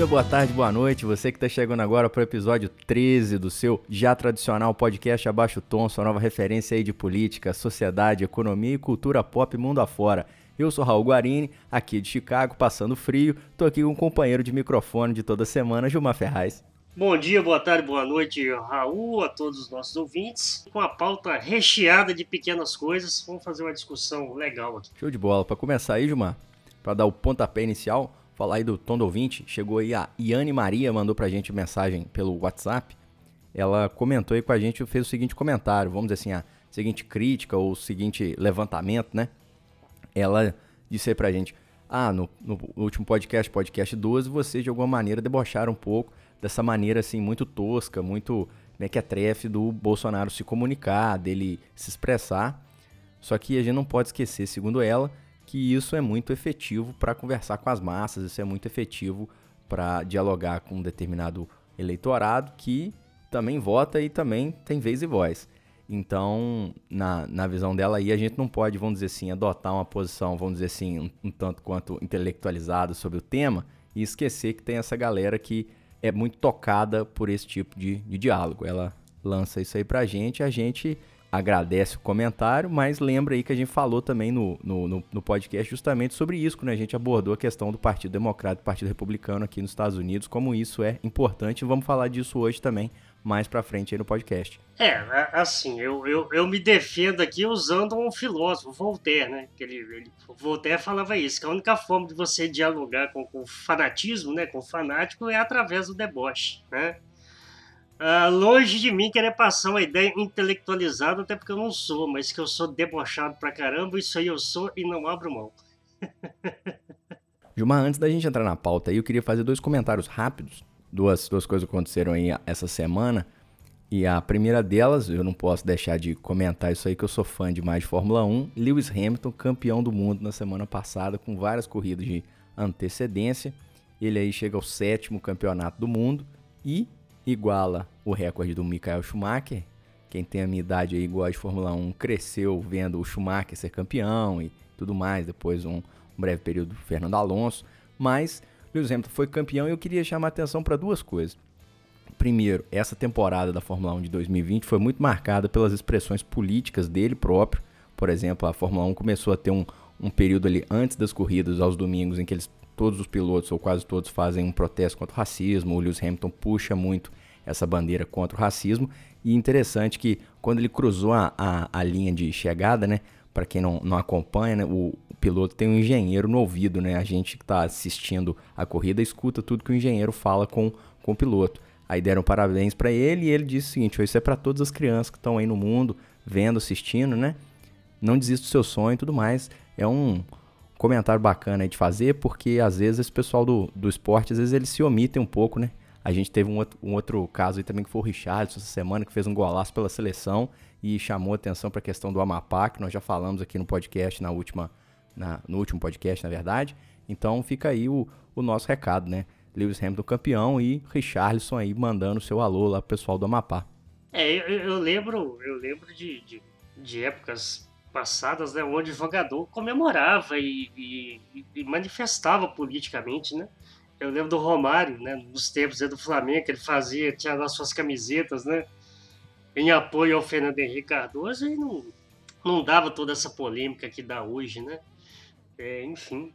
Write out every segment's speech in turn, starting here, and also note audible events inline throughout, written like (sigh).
Bom dia, boa tarde, boa noite. Você que está chegando agora para o episódio 13 do seu já tradicional podcast Abaixo Tom, sua nova referência aí de política, sociedade, economia e cultura pop mundo afora. Eu sou Raul Guarini, aqui de Chicago, passando frio. Tô aqui com um companheiro de microfone de toda semana, Gilmar Ferraz. Bom dia, boa tarde, boa noite, Raul, a todos os nossos ouvintes. Com a pauta recheada de pequenas coisas, vamos fazer uma discussão legal aqui. Show de bola. Para começar aí, Gilmar, para dar o pontapé inicial, falar aí do tom do ouvinte, chegou aí a Iane Maria, mandou pra gente mensagem pelo WhatsApp. Ela comentou aí com a gente, fez o seguinte comentário, vamos dizer assim, a seguinte crítica ou o seguinte levantamento, né? Ela disse aí pra gente, ah, no, no último podcast, podcast 12, vocês de alguma maneira debocharam um pouco dessa maneira assim muito tosca, muito mequetrefe né, do Bolsonaro se comunicar, dele se expressar. Só que a gente não pode esquecer, segundo ela, que isso é muito efetivo para conversar com as massas, isso é muito efetivo para dialogar com um determinado eleitorado que também vota e também tem vez e voz. Então, na, na visão dela aí, a gente não pode, vamos dizer assim, adotar uma posição, vamos dizer assim, um, um tanto quanto intelectualizada sobre o tema e esquecer que tem essa galera que é muito tocada por esse tipo de, de diálogo. Ela lança isso aí pra gente, a gente agradece o comentário, mas lembra aí que a gente falou também no, no, no, podcast justamente sobre isso, quando a gente abordou a questão do Partido Democrata e do Partido Republicano aqui nos Estados Unidos, como isso é importante, vamos falar disso hoje também, mais pra frente aí no podcast. É, assim, eu, eu, eu me defendo aqui usando um filósofo, Voltaire, né? Que ele, ele, Voltaire falava isso, que a única forma de você dialogar com, com fanatismo, né, com o fanático, é através do deboche, né? Uh, longe de mim querer passar uma ideia intelectualizada, até porque eu não sou, mas que eu sou debochado pra caramba, isso aí eu sou e não abro mão. (laughs) Gilmar, antes da gente entrar na pauta aí, eu queria fazer dois comentários rápidos. Duas, duas coisas aconteceram aí essa semana. E a primeira delas, eu não posso deixar de comentar isso aí, que eu sou fã demais de Fórmula 1. Lewis Hamilton, campeão do mundo na semana passada, com várias corridas de antecedência. Ele aí chega ao sétimo campeonato do mundo e iguala o recorde do Michael Schumacher. Quem tem a minha idade aí, igual de Fórmula 1, cresceu vendo o Schumacher ser campeão e tudo mais. Depois um, um breve período do Fernando Alonso. Mas Lewis Hamilton foi campeão e eu queria chamar atenção para duas coisas. Primeiro, essa temporada da Fórmula 1 de 2020 foi muito marcada pelas expressões políticas dele próprio. Por exemplo, a Fórmula 1 começou a ter um, um período ali antes das corridas, aos domingos, em que eles todos os pilotos, ou quase todos, fazem um protesto contra o racismo. O Lewis Hamilton puxa muito essa bandeira contra o racismo. E interessante que quando ele cruzou a, a, a linha de chegada, né? Para quem não, não acompanha, né, o, piloto tem um engenheiro no ouvido, né? A gente que está assistindo a corrida escuta tudo que o engenheiro fala com, com o piloto. Aí deram parabéns para ele e ele disse o seguinte: isso é para todas as crianças que estão aí no mundo, vendo, assistindo, né? Não desista do seu sonho e tudo mais. É um, comentário bacana de fazer, porque às vezes esse pessoal do, do esporte, às vezes eles se omitem um pouco, né? A gente teve um outro, um outro caso aí também que foi o Richard essa semana, que fez um golaço pela seleção e chamou atenção para a questão do Amapá, que nós já falamos aqui no podcast, na última, na, no último podcast, na verdade. Então fica aí o, o nosso recado, né? Lewis Hamilton campeão e Richarlison aí mandando seu alô lá pro pessoal do Amapá. É, eu, eu lembro, eu lembro de, de, de épocas passadas, né, onde o jogador comemorava e, e, e, manifestava politicamente, né? Eu lembro do Romário, né, nos tempos do Flamengo, que ele fazia, tinha lá suas camisetas, né, em apoio ao Fernando Henrique Cardoso e não, não dava toda essa polêmica que dá hoje, né? É, enfim,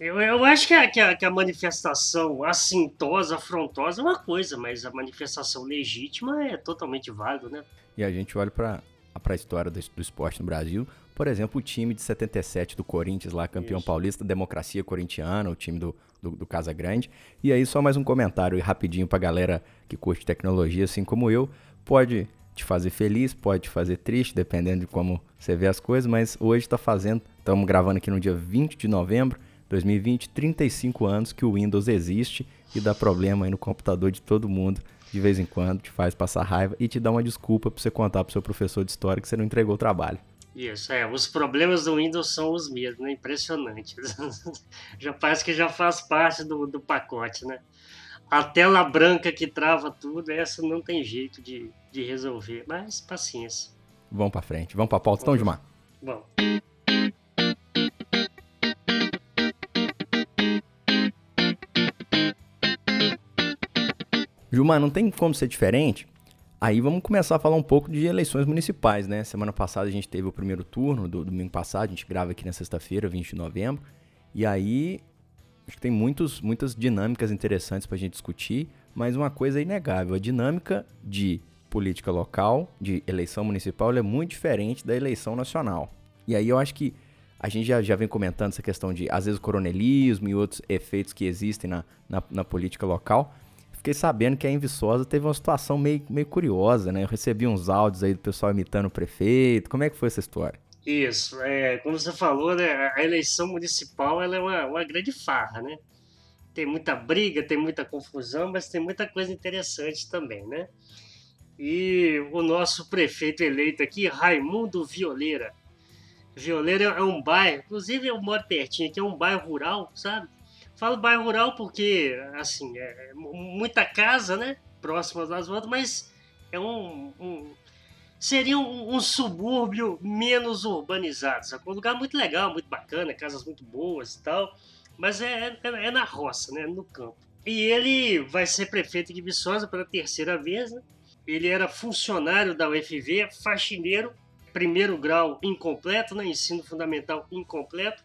eu, eu acho que a, que, a, que a manifestação assintosa, afrontosa é uma coisa, mas a manifestação legítima é totalmente válida, né? E a gente olha para para a história do, do, esporte no Brasil. Por exemplo, o time de 77 do Corinthians, lá campeão Isso. paulista, democracia corintiana, o time do, do, do, Casa Grande. E aí, só mais um comentário rapidinho para a galera que curte tecnologia, assim como eu. Pode te fazer feliz, pode te fazer triste, dependendo de como você vê as coisas, mas hoje está fazendo, estamos gravando aqui no dia 20 de novembro de 2020, 35 anos que o Windows existe e dá problema aí no computador de todo mundo de vez em quando, te faz passar raiva e te dá uma desculpa para você contar pro seu professor de história que você não entregou o trabalho. Isso, é. Os problemas do Windows são os mesmos, né? Impressionante. (laughs) já parece que já faz parte do, do pacote, né? A tela branca que trava tudo, essa não tem jeito de, de resolver. Mas paciência. Vamos para frente. Vamos para pauta, então, Gilmar? Vamos. Gilmar, não tem como ser diferente? Aí vamos começar a falar um pouco de eleições municipais, né? Semana passada a gente teve o primeiro turno, do domingo passado, a gente grava aqui na sexta-feira, 20 de novembro. E aí, acho que tem muitos, muitas dinâmicas interessantes para a gente discutir, mas uma coisa é inegável: a dinâmica de política local, de eleição municipal, é muito diferente da eleição nacional. E aí eu acho que a gente já, já vem comentando essa questão de, às vezes, coronelismo e outros efeitos que existem na, na, na política local. Fiquei sabendo que a em teve uma situação meio, meio curiosa, né? Eu recebi uns áudios aí do pessoal imitando o prefeito. Como é que foi essa história? Isso, é, como você falou, né, a eleição municipal ela é uma, uma grande farra, né? Tem muita briga, tem muita confusão, mas tem muita coisa interessante também, né? E o nosso prefeito eleito aqui, Raimundo Violeira. Violeira é um bairro, inclusive eu moro pertinho aqui, é um bairro rural, sabe? Falo bairro rural porque, assim, é muita casa, né? Próximas das outras, mas é um, um seria um, um, subúrbio menos urbanizado, sacou? Um lugar muito legal, muito bacana, casas muito boas e tal, mas é, é, é na roça, né? No campo. E ele vai ser prefeito de Viçosa pela terceira vez, né? Ele era funcionário da UFV, faxineiro, primeiro grau incompleto, né? ensino fundamental incompleto.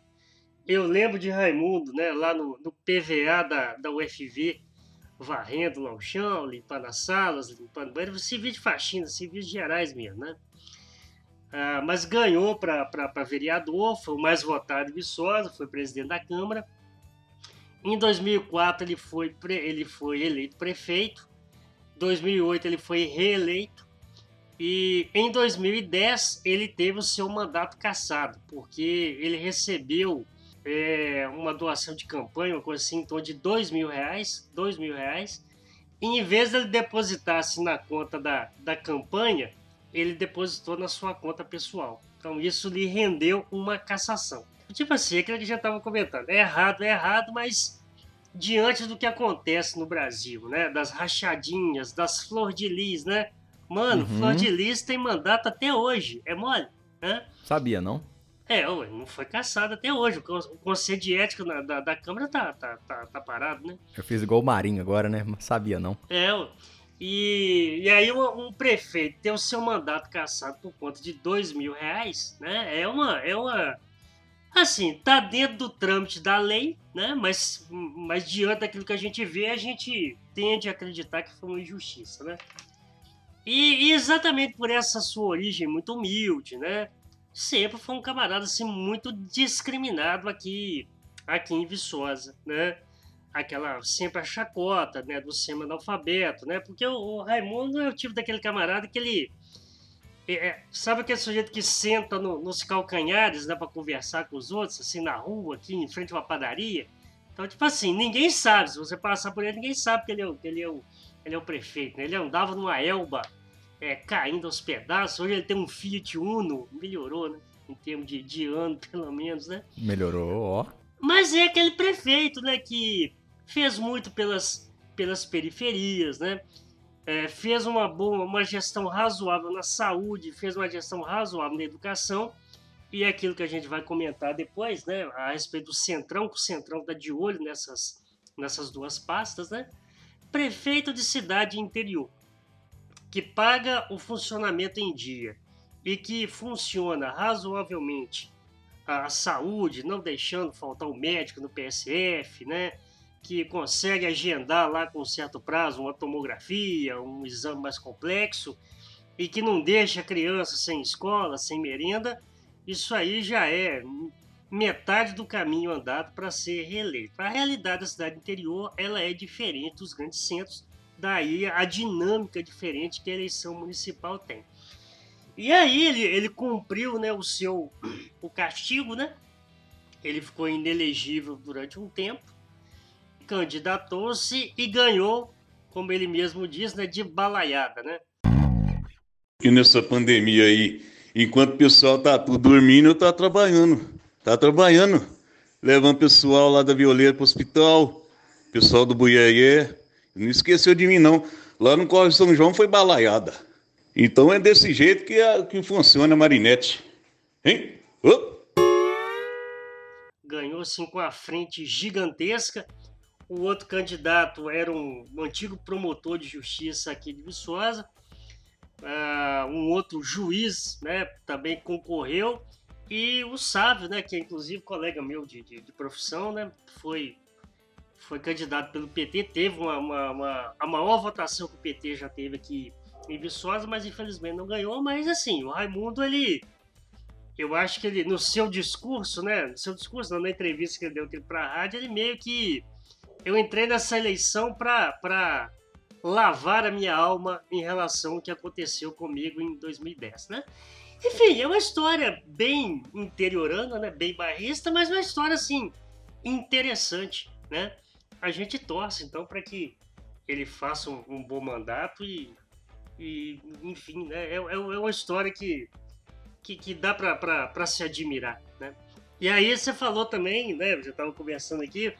Eu lembro de Raimundo, né? lá no, no PVA da, da UFV, varrendo lá o chão, limpando as salas, limpando banheiro, serviço de faxina, serviços gerais mesmo, né? Ah, mas ganhou para vereador, foi o mais votado em Viçosa, foi presidente da Câmara. Em 2004 ele foi, ele foi eleito prefeito, 2008 ele foi reeleito e em 2010 ele teve o seu mandato cassado, porque ele recebeu é, uma doação de campanha, uma coisa assim, em torno de dois mil reais, dois mil reais, e em vez de ele depositar assim, na conta da, da campanha, ele depositou na sua conta pessoal. Então isso lhe rendeu uma cassação. Tipo assim, aquilo que já estava comentando, é errado, é errado, mas diante do que acontece no Brasil, né, das rachadinhas, das flor de lis, né, mano, uhum. flor de lis tem mandato até hoje, é mole, né? Sabia, não? É, não foi caçado até hoje. O Conselho de Ética da, da, da Câmara tá, tá, tá, tá, parado, né? Eu fiz igual o Marinho agora, né? Sabia, não. É, e, e aí um, um, prefeito ter o seu mandato caçado por conta de dois mil reais, né? É uma, é uma... Assim, tá dentro do trâmite da lei, né? Mas, mas diante daquilo que a gente vê, a gente tende a acreditar que foi uma injustiça, né? E, e exatamente por essa sua origem muito humilde, né? Sempre foi um camarada assim muito discriminado aqui aqui em Viçosa, né? Aquela sempre a chacota, né, do semi-analfabeto, né? Porque o, o, Raimundo é o tipo daquele camarada que ele é, é sabe aquele sujeito que senta no, nos calcanhares, né, para conversar com os outros, assim, na rua, aqui em frente a uma padaria. Então, tipo assim, ninguém sabe. Se você passar por ele, ninguém sabe que ele é, que ele é, o, ele é o prefeito. Né? Ele andava numa elba é, caindo aos pedaços. Hoje ele tem um Fiat Uno, melhorou, né? Em termos de, de ano, (laughs) pelo menos, né? Melhorou, ó. Mas é aquele prefeito, né, que fez muito pelas, pelas periferias, né? É, fez uma boa, uma gestão razoável na saúde, fez uma gestão razoável na educação e é aquilo que a gente vai comentar depois, né, a respeito do Centrão, que o Centrão está de olho nessas, nessas duas pastas, né? Prefeito de cidade interior que paga o funcionamento em dia e que funciona razoavelmente a saúde, não deixando faltar o médico no PSF, né? que consegue agendar lá com certo prazo uma tomografia, um exame mais complexo e que não deixa a criança sem escola, sem merenda, isso aí já é metade do caminho andado para ser reeleito. A realidade da cidade interior ela é diferente dos grandes centros daí a dinâmica diferente que a eleição municipal tem. E aí ele, ele cumpriu né, o seu o castigo, né? Ele ficou inelegível durante um tempo, candidatou-se e ganhou, como ele mesmo diz, né, de balaiada, né? E nessa pandemia aí, enquanto o pessoal tá dormindo, eu tá trabalhando. Tá trabalhando, levando pessoal lá da Violeira para o hospital, pessoal do Buiaié, não esqueceu de mim, não. Lá no Corre São João foi balaiada. Então é desse jeito que, a, que funciona a Marinette. Hein? Oh. Ganhou assim com a frente gigantesca. O outro candidato era um, um antigo promotor de justiça aqui de Viçosa. Uh, um outro juiz né, também concorreu. E o Sávio, né, que é inclusive colega meu de, de, de profissão, né, foi, foi candidato pelo PT, teve uma, uma, uma, a maior votação que o PT já teve aqui em Viçosa, mas infelizmente não ganhou. Mas assim, o Raimundo, ele. Eu acho que ele, no seu discurso, né? No seu discurso, não, na entrevista que ele deu para a rádio, ele meio que. Eu entrei nessa eleição para lavar a minha alma em relação ao que aconteceu comigo em 2010, né? Enfim, é uma história bem interiorana, né? Bem barrista, mas uma história assim interessante, né? A gente torce então para que ele faça um, um bom mandato e e, enfim, né, é, é, é uma história que, que, que dá para se admirar, né? E aí você falou também, né, já estava conversando aqui,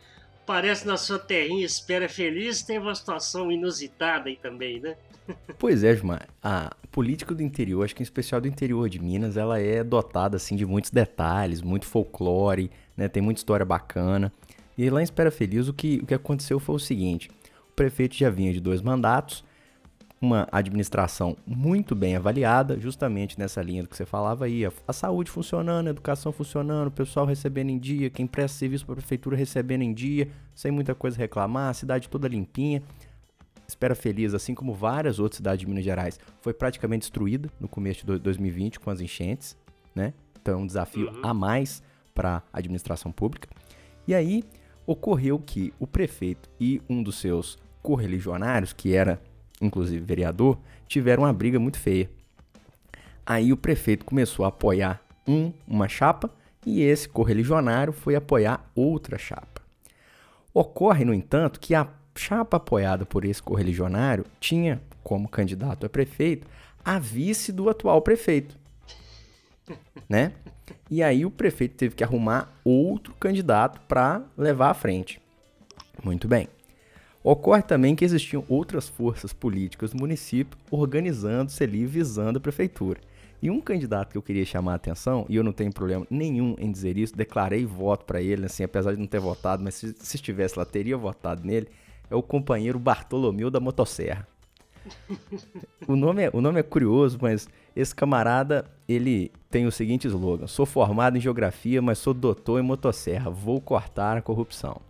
parece na sua terrinha espera feliz, tem uma situação inusitada aí também, né? (laughs) Pois é, Gilmar. A política do interior, acho que em especial do interior de Minas, ela é dotada assim de muitos detalhes, muito folclore, né? Tem muita história bacana. E lá em Espera Feliz, o que, o que aconteceu foi o seguinte: o prefeito já vinha de dois mandatos, uma administração muito bem avaliada, justamente nessa linha do que você falava aí, a, saúde funcionando, a educação funcionando, o pessoal recebendo em dia, quem presta serviço para a prefeitura recebendo em dia, sem muita coisa reclamar, a cidade toda limpinha. Espera Feliz, assim como várias outras cidades de Minas Gerais, foi praticamente destruída no começo de 2020 com as enchentes, né? Então é um desafio uhum. a mais para a administração pública. E aí ocorreu que o prefeito e um dos seus correligionários, que era inclusive vereador, tiveram uma briga muito feia. Aí o prefeito começou a apoiar um, uma chapa e esse correligionário foi apoiar outra chapa. Ocorre, no entanto, que a chapa apoiada por esse correligionário tinha como candidato a prefeito a vice do atual prefeito. Né? E aí o prefeito teve que arrumar outro candidato para levar à frente. Muito bem. Ocorre também que existiam outras forças políticas do município organizando-se ali visando a prefeitura. E um candidato que eu queria chamar a atenção, e eu não tenho problema nenhum em dizer isso, declarei voto para ele, assim, apesar de não ter votado, mas se, se estivesse lá, teria votado nele, é o companheiro Bartolomeu da Motosserra. (laughs) o, nome é, o nome é curioso, mas esse camarada, ele tem o seguinte slogan: Sou formado em geografia, mas sou doutor em motosserra. Vou cortar a corrupção.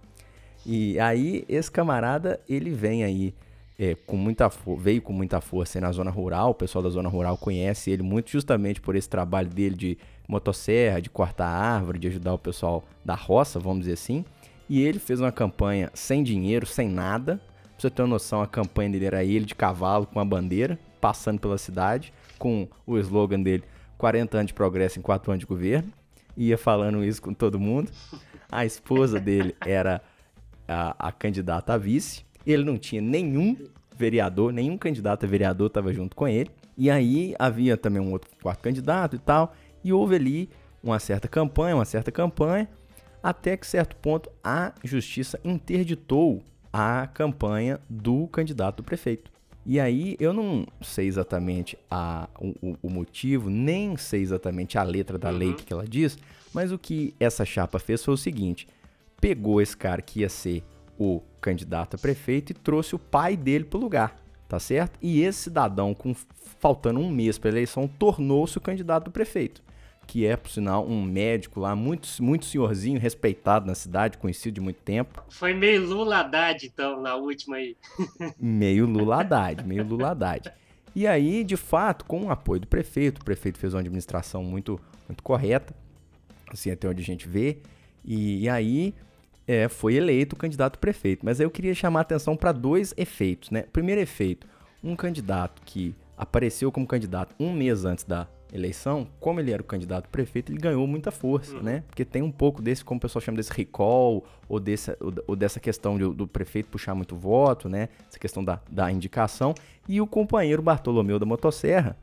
E aí, esse camarada, ele vem aí é, com muita veio com muita força na zona rural, o pessoal da zona rural conhece ele muito justamente por esse trabalho dele de motosserra, de cortar árvore, de ajudar o pessoal da roça, vamos dizer assim. E ele fez uma campanha sem dinheiro, sem nada. Pra você ter uma noção, a campanha dele era ele de cavalo com a bandeira, passando pela cidade, com o slogan dele: 40 anos de progresso em 4 anos de governo. Ia falando isso com todo mundo. A esposa dele (laughs) era a, a candidata a vice. Ele não tinha nenhum vereador, nenhum candidato a vereador estava junto com ele. E aí havia também um outro quarto candidato e tal. E houve ali uma certa campanha, uma certa campanha, até que certo ponto a justiça interditou a campanha do candidato prefeito. E aí eu não sei exatamente a, o, o motivo, nem sei exatamente a letra da uhum. lei que ela diz, mas o que essa chapa fez foi o seguinte: pegou esse cara que ia ser o candidato a prefeito e trouxe o pai dele para o lugar, tá certo? E esse cidadão, com faltando um mês para a eleição, tornou-se o candidato do prefeito, que é, por sinal, um médico lá, muito, muito senhorzinho, respeitado na cidade, conhecido de muito tempo. Foi meio Lula Haddad, então, na última aí. (laughs) meio Lula Haddad, meio Lula Haddad. E aí, de fato, com o apoio do prefeito, o prefeito fez uma administração muito, muito correta, assim, até onde a gente vê. E, e aí, é, foi eleito o candidato prefeito. Mas eu queria chamar a atenção para dois efeitos, né? Primeiro efeito, um candidato que apareceu como candidato um mês antes da eleição, como ele era o candidato prefeito, ele ganhou muita força, uhum. né? Porque tem um pouco desse, como o pessoal chama desse recall, ou, desse, ou dessa questão de, do prefeito puxar muito voto, né? Essa questão da, da indicação. E o companheiro Bartolomeu da Motosserra,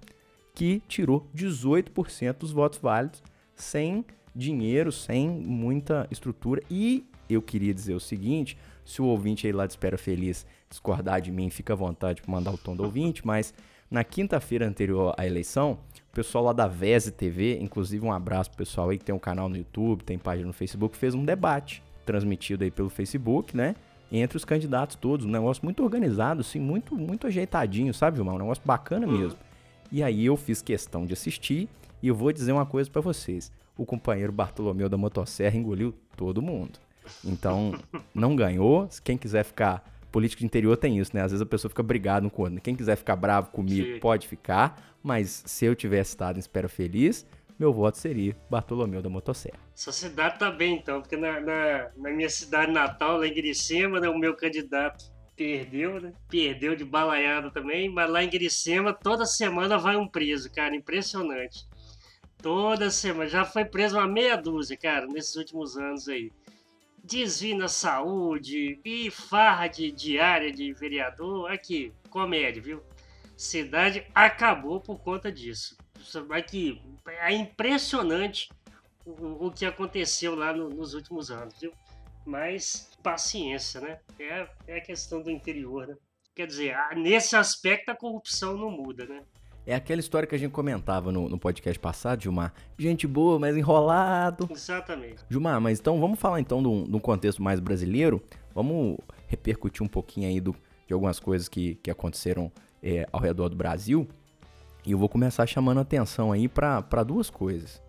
que tirou 18% dos votos válidos, sem dinheiro, sem muita estrutura e eu queria dizer o seguinte: se o ouvinte aí lá de Espera Feliz discordar de mim, fica à vontade para mandar o tom do ouvinte, mas na quinta-feira anterior à eleição, o pessoal lá da Vese TV, inclusive um abraço pro pessoal aí que tem um canal no YouTube, tem página no Facebook, fez um debate transmitido aí pelo Facebook, né? entre os candidatos todos. Um negócio muito organizado, assim, muito, muito ajeitadinho, sabe, Gilmar? Um negócio bacana uhum. mesmo. E aí eu fiz questão de assistir e eu vou dizer uma coisa para vocês. O companheiro Bartolomeu da Motosserra engoliu todo mundo. Então, (laughs) não ganhou. Quem quiser ficar. Político de interior tem isso, né? Às vezes a pessoa fica brigada um com o outro. Quem quiser ficar bravo comigo, Sim. pode ficar. Mas se eu tivesse estado em espera feliz, meu voto seria Bartolomeu da Motosserra. Sua cidade tá bem, então, porque na, na, na minha cidade natal, lá em Gricema, né, o meu candidato perdeu, né? Perdeu de balaiada também, mas lá em Gricema, toda semana vai um preso, cara, impressionante. Toda semana, já foi preso uma meia dúzia, cara, nesses últimos anos aí desvio na saúde e farra de diária de vereador. Aqui, comédia, viu? Cidade acabou por conta disso. Aqui, é impressionante o, o que aconteceu lá no, nos últimos anos, viu? Mas paciência, né? É, é a questão do interior, né? Quer dizer, nesse aspecto a corrupção não muda, né? É aquela história que a gente comentava no, no podcast passado, Gilmar. Gente boa, mas enrolado. Exatamente. Gilmar, mas então vamos falar então de um, contexto mais brasileiro. Vamos repercutir um pouquinho aí do, de algumas coisas que, que aconteceram é, ao redor do Brasil. E eu vou começar chamando atenção aí para duas coisas.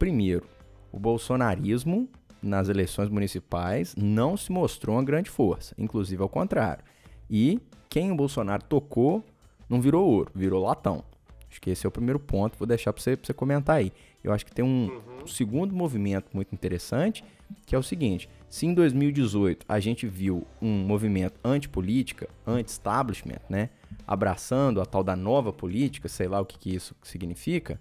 Primeiro, o bolsonarismo nas eleições municipais não se mostrou uma grande força, inclusive ao contrário. E quem o Bolsonaro tocou não virou ouro, virou latão. Acho que esse é o primeiro ponto, vou deixar para você, você comentar aí. Eu acho que tem um, uhum. segundo movimento muito interessante, que é o seguinte: se em 2018 a gente viu um movimento antipolítica, anti-establishment, né, abraçando a tal da nova política, sei lá o que, que isso significa,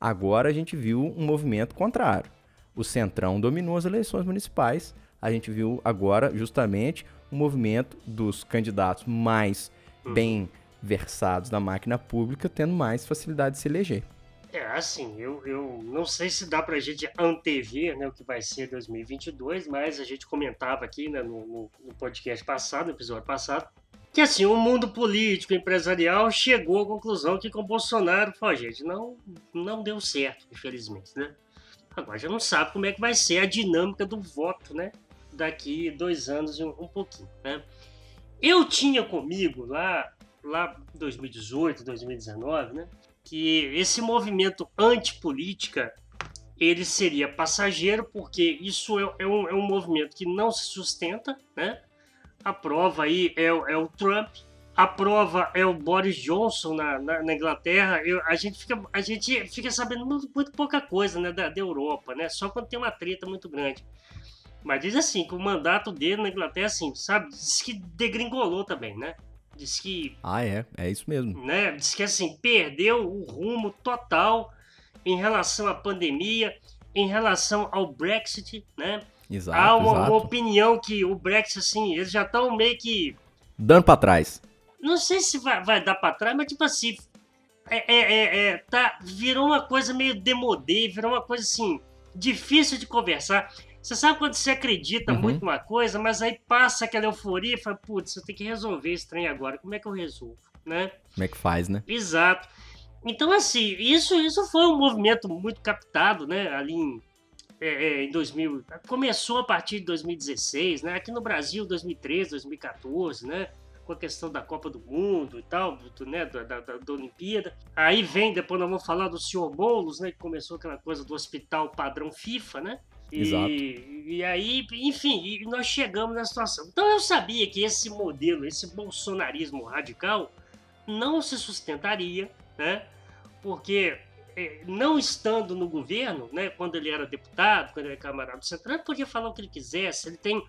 agora a gente viu um movimento contrário. O Centrão dominou as eleições municipais, a gente viu agora justamente um movimento dos candidatos mais uhum. bem versados da máquina pública tendo mais facilidade de se eleger. É, assim, eu, eu não sei se dá pra gente antever né, o que vai ser 2022, mas a gente comentava aqui né, no, no, no podcast passado, no episódio passado, que assim, o mundo político, empresarial chegou à conclusão que com Bolsonaro, pô, gente, não, não deu certo, infelizmente, né? Agora já não sabe como é que vai ser a dinâmica do voto, né? Daqui dois anos e um, um pouquinho, né? Eu tinha comigo lá lá 2018, 2019, né? Que esse movimento antipolítica ele seria passageiro, porque isso é, é, um, é um movimento que não se sustenta, né? A prova aí é, é o Trump, a prova é o Boris Johnson na, na, na Inglaterra. Eu, a, gente fica, a gente fica sabendo muito, muito pouca coisa né, da, da, Europa, né? Só quando tem uma treta muito grande. Mas diz assim, que o mandato dele na Inglaterra, assim, sabe? Diz que degringolou também, né? Diz que. Ah, é. É isso mesmo. Né, diz que assim, perdeu o rumo total em relação à pandemia, em relação ao Brexit, né? Exato. Há uma, exato. uma opinião que o Brexit, assim, eles já estão meio que. Dando para trás. Não sei se vai, vai dar para trás, mas tipo assim. É, é, é, é, tá, virou uma coisa meio demodê, virou uma coisa assim, difícil de conversar. Você sabe quando você acredita uhum. muito numa coisa, mas aí passa aquela euforia e fala, putz, eu tenho que resolver esse trem agora. Como é que eu resolvo, né? Como é que faz, né? Exato. Então, assim, isso, isso foi um movimento muito captado, né? Ali em, é, é, em 2000. Começou a partir de 2016, né? Aqui no Brasil, 2013, 2014, né? Com a questão da Copa do Mundo e tal, do, né? Da, da, da Olimpíada. Aí vem, depois nós vamos falar do senhor Boulos, né? Que começou aquela coisa do hospital padrão FIFA, né? Exato. E, e aí, enfim, e nós chegamos na situação. Então eu sabia que esse modelo, esse bolsonarismo radical, não se sustentaria, né? Porque é, não estando no governo, né, quando ele era deputado, quando ele era camarada do Centrão, ele podia falar o que ele quisesse. Ele tem,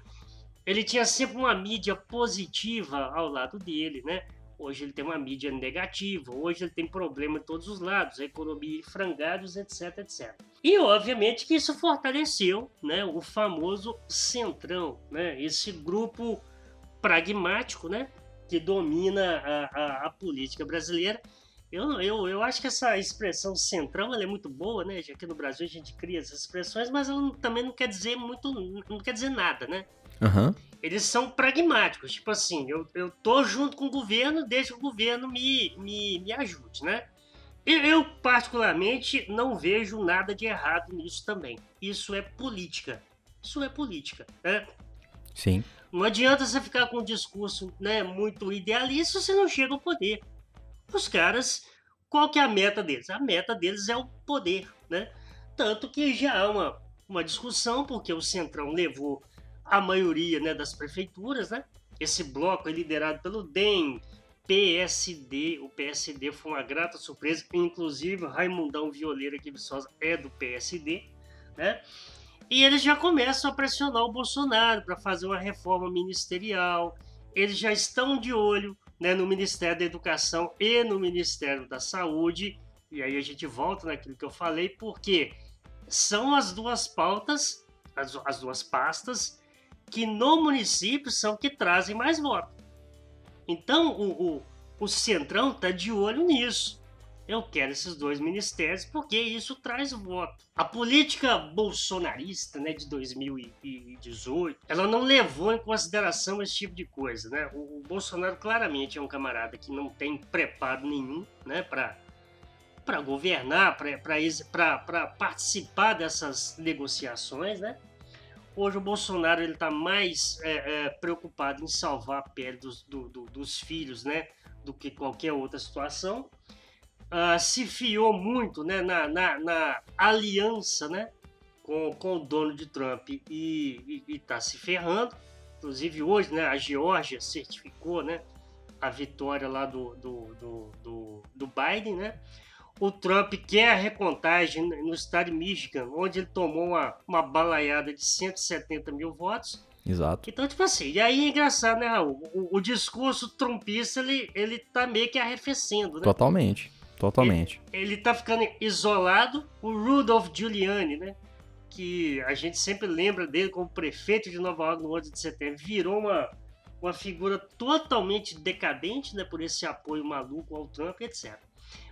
ele tinha sempre uma mídia positiva ao lado dele, né? Hoje ele tem uma mídia negativa, hoje ele tem problema em todos os lados, a economia frangalhos, etc, etc. E obviamente que isso fortaleceu né, o famoso centrão, né, esse grupo pragmático né, que domina a, a, a política brasileira. Eu, eu, eu acho que essa expressão centrão é muito boa, né? Já que no Brasil a gente cria essas expressões, mas ela também não quer dizer muito, não quer dizer nada, né? Uhum eles são pragmáticos. Tipo assim, eu, eu tô junto com o governo desde que o governo me, me, me ajude, né? Eu, particularmente, não vejo nada de errado nisso também. Isso é política. Isso é política, né? Sim. Não adianta você ficar com um discurso né, muito idealista se você não chega ao poder. Os caras, qual que é a meta deles? A meta deles é o poder, né? Tanto que já há uma, uma discussão, porque o Centrão levou a maioria né, das prefeituras, né? Esse bloco é liderado pelo DEM, PSD. O PSD foi uma grata surpresa, inclusive Raimundão Violeira aqui Viçosa é do PSD, né? E eles já começam a pressionar o Bolsonaro para fazer uma reforma ministerial. Eles já estão de olho né, no Ministério da Educação e no Ministério da Saúde. E aí a gente volta naquilo que eu falei, porque são as duas pautas, as, as duas pastas, que no município são que trazem mais votos. Então o, o, o Centrão está de olho nisso. Eu quero esses dois ministérios porque isso traz voto. A política bolsonarista né, de 2018, ela não levou em consideração esse tipo de coisa. Né? O, o Bolsonaro claramente é um camarada que não tem preparo nenhum né, para para governar, para participar dessas negociações, né? Hoje o Bolsonaro ele está mais é, é, preocupado em salvar a pele dos, do, do, dos filhos, né? Do que qualquer outra situação. Uh, se fiou muito, né? Na, na, na, aliança, né? Com, com o Donald Trump e está se ferrando. Inclusive hoje, né? A Geórgia certificou, né? A vitória lá do, do, do, do, do Biden, né? O Trump quer a recontagem no estado de Michigan, onde ele tomou uma, uma balaiada de 170 mil votos. Exato. Então, tipo assim, e aí é engraçado, né, Raul? O, o, discurso trumpista, ele, ele tá meio que arrefecendo, né? Totalmente, totalmente. Ele, ele tá ficando isolado. O Rudolph Giuliani, né? Que a gente sempre lembra dele como prefeito de Nova York no 11 de setembro, virou uma, uma figura totalmente decadente, né? Por esse apoio maluco ao Trump, etc.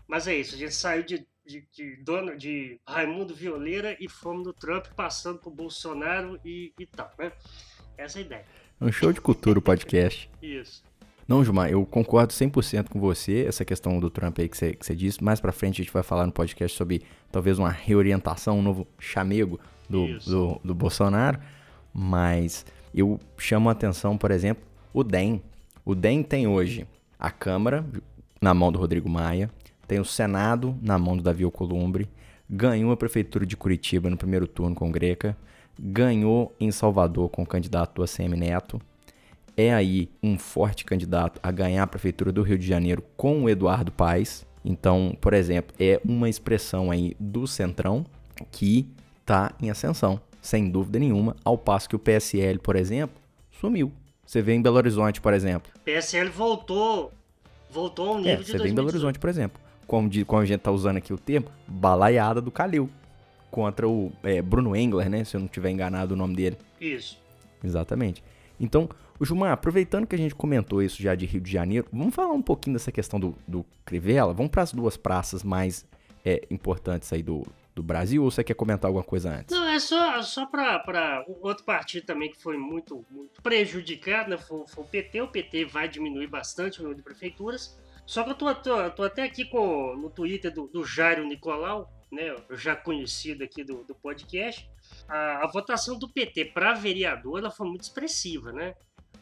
Mas é isso, a gente saiu de, de, de, dono, de Raimundo Violeira e fomos do Trump, passando por Bolsonaro e, e tal, né? Essa é a ideia. É um show de cultura o podcast. (laughs) isso. Não, Gilmar, eu concordo 100% com você, essa questão do Trump aí que você, que você disse. Mais pra frente a gente vai falar no podcast sobre talvez uma reorientação, um novo chamego do, do, do, Bolsonaro. Mas eu chamo a atenção, por exemplo, o DEM. O DEM tem hoje a Câmara na mão do Rodrigo Maia, tem o Senado na mão do Davi Alcolumbre, ganhou a Prefeitura de Curitiba no primeiro turno com o Greca, ganhou em Salvador com o candidato do ACM Neto, é aí um forte candidato a ganhar a Prefeitura do Rio de Janeiro com o Eduardo Paes. Então, por exemplo, é uma expressão aí do Centrão que está em ascensão, sem dúvida nenhuma, ao passo que o PSL, por exemplo, sumiu. Você vê em Belo Horizonte, por exemplo. PSL voltou, voltou ao nível é, de Você vê em Belo Horizonte, por exemplo como, como a gente tá usando aqui o termo, balaiada do Calil. Contra o é, Bruno Engler, né? Se eu não tiver enganado o nome dele. Isso. Exatamente. Então, o Gilmar, aproveitando que a gente comentou isso já de Rio de Janeiro, vamos falar um pouquinho dessa questão do, do Crivella? Vamos para as duas praças mais é, importantes aí do, do Brasil ou você quer comentar alguma coisa antes? Não, é só, só para outro partido também que foi muito, muito prejudicado, né? Foi, foi, o PT. O PT vai diminuir bastante o número de prefeituras. Só que eu tô, tô, tô até aqui com, no Twitter do, do Jairo Nicolau, né, já conhecido aqui do, do podcast. A, a votação do PT para vereador ela foi muito expressiva, né?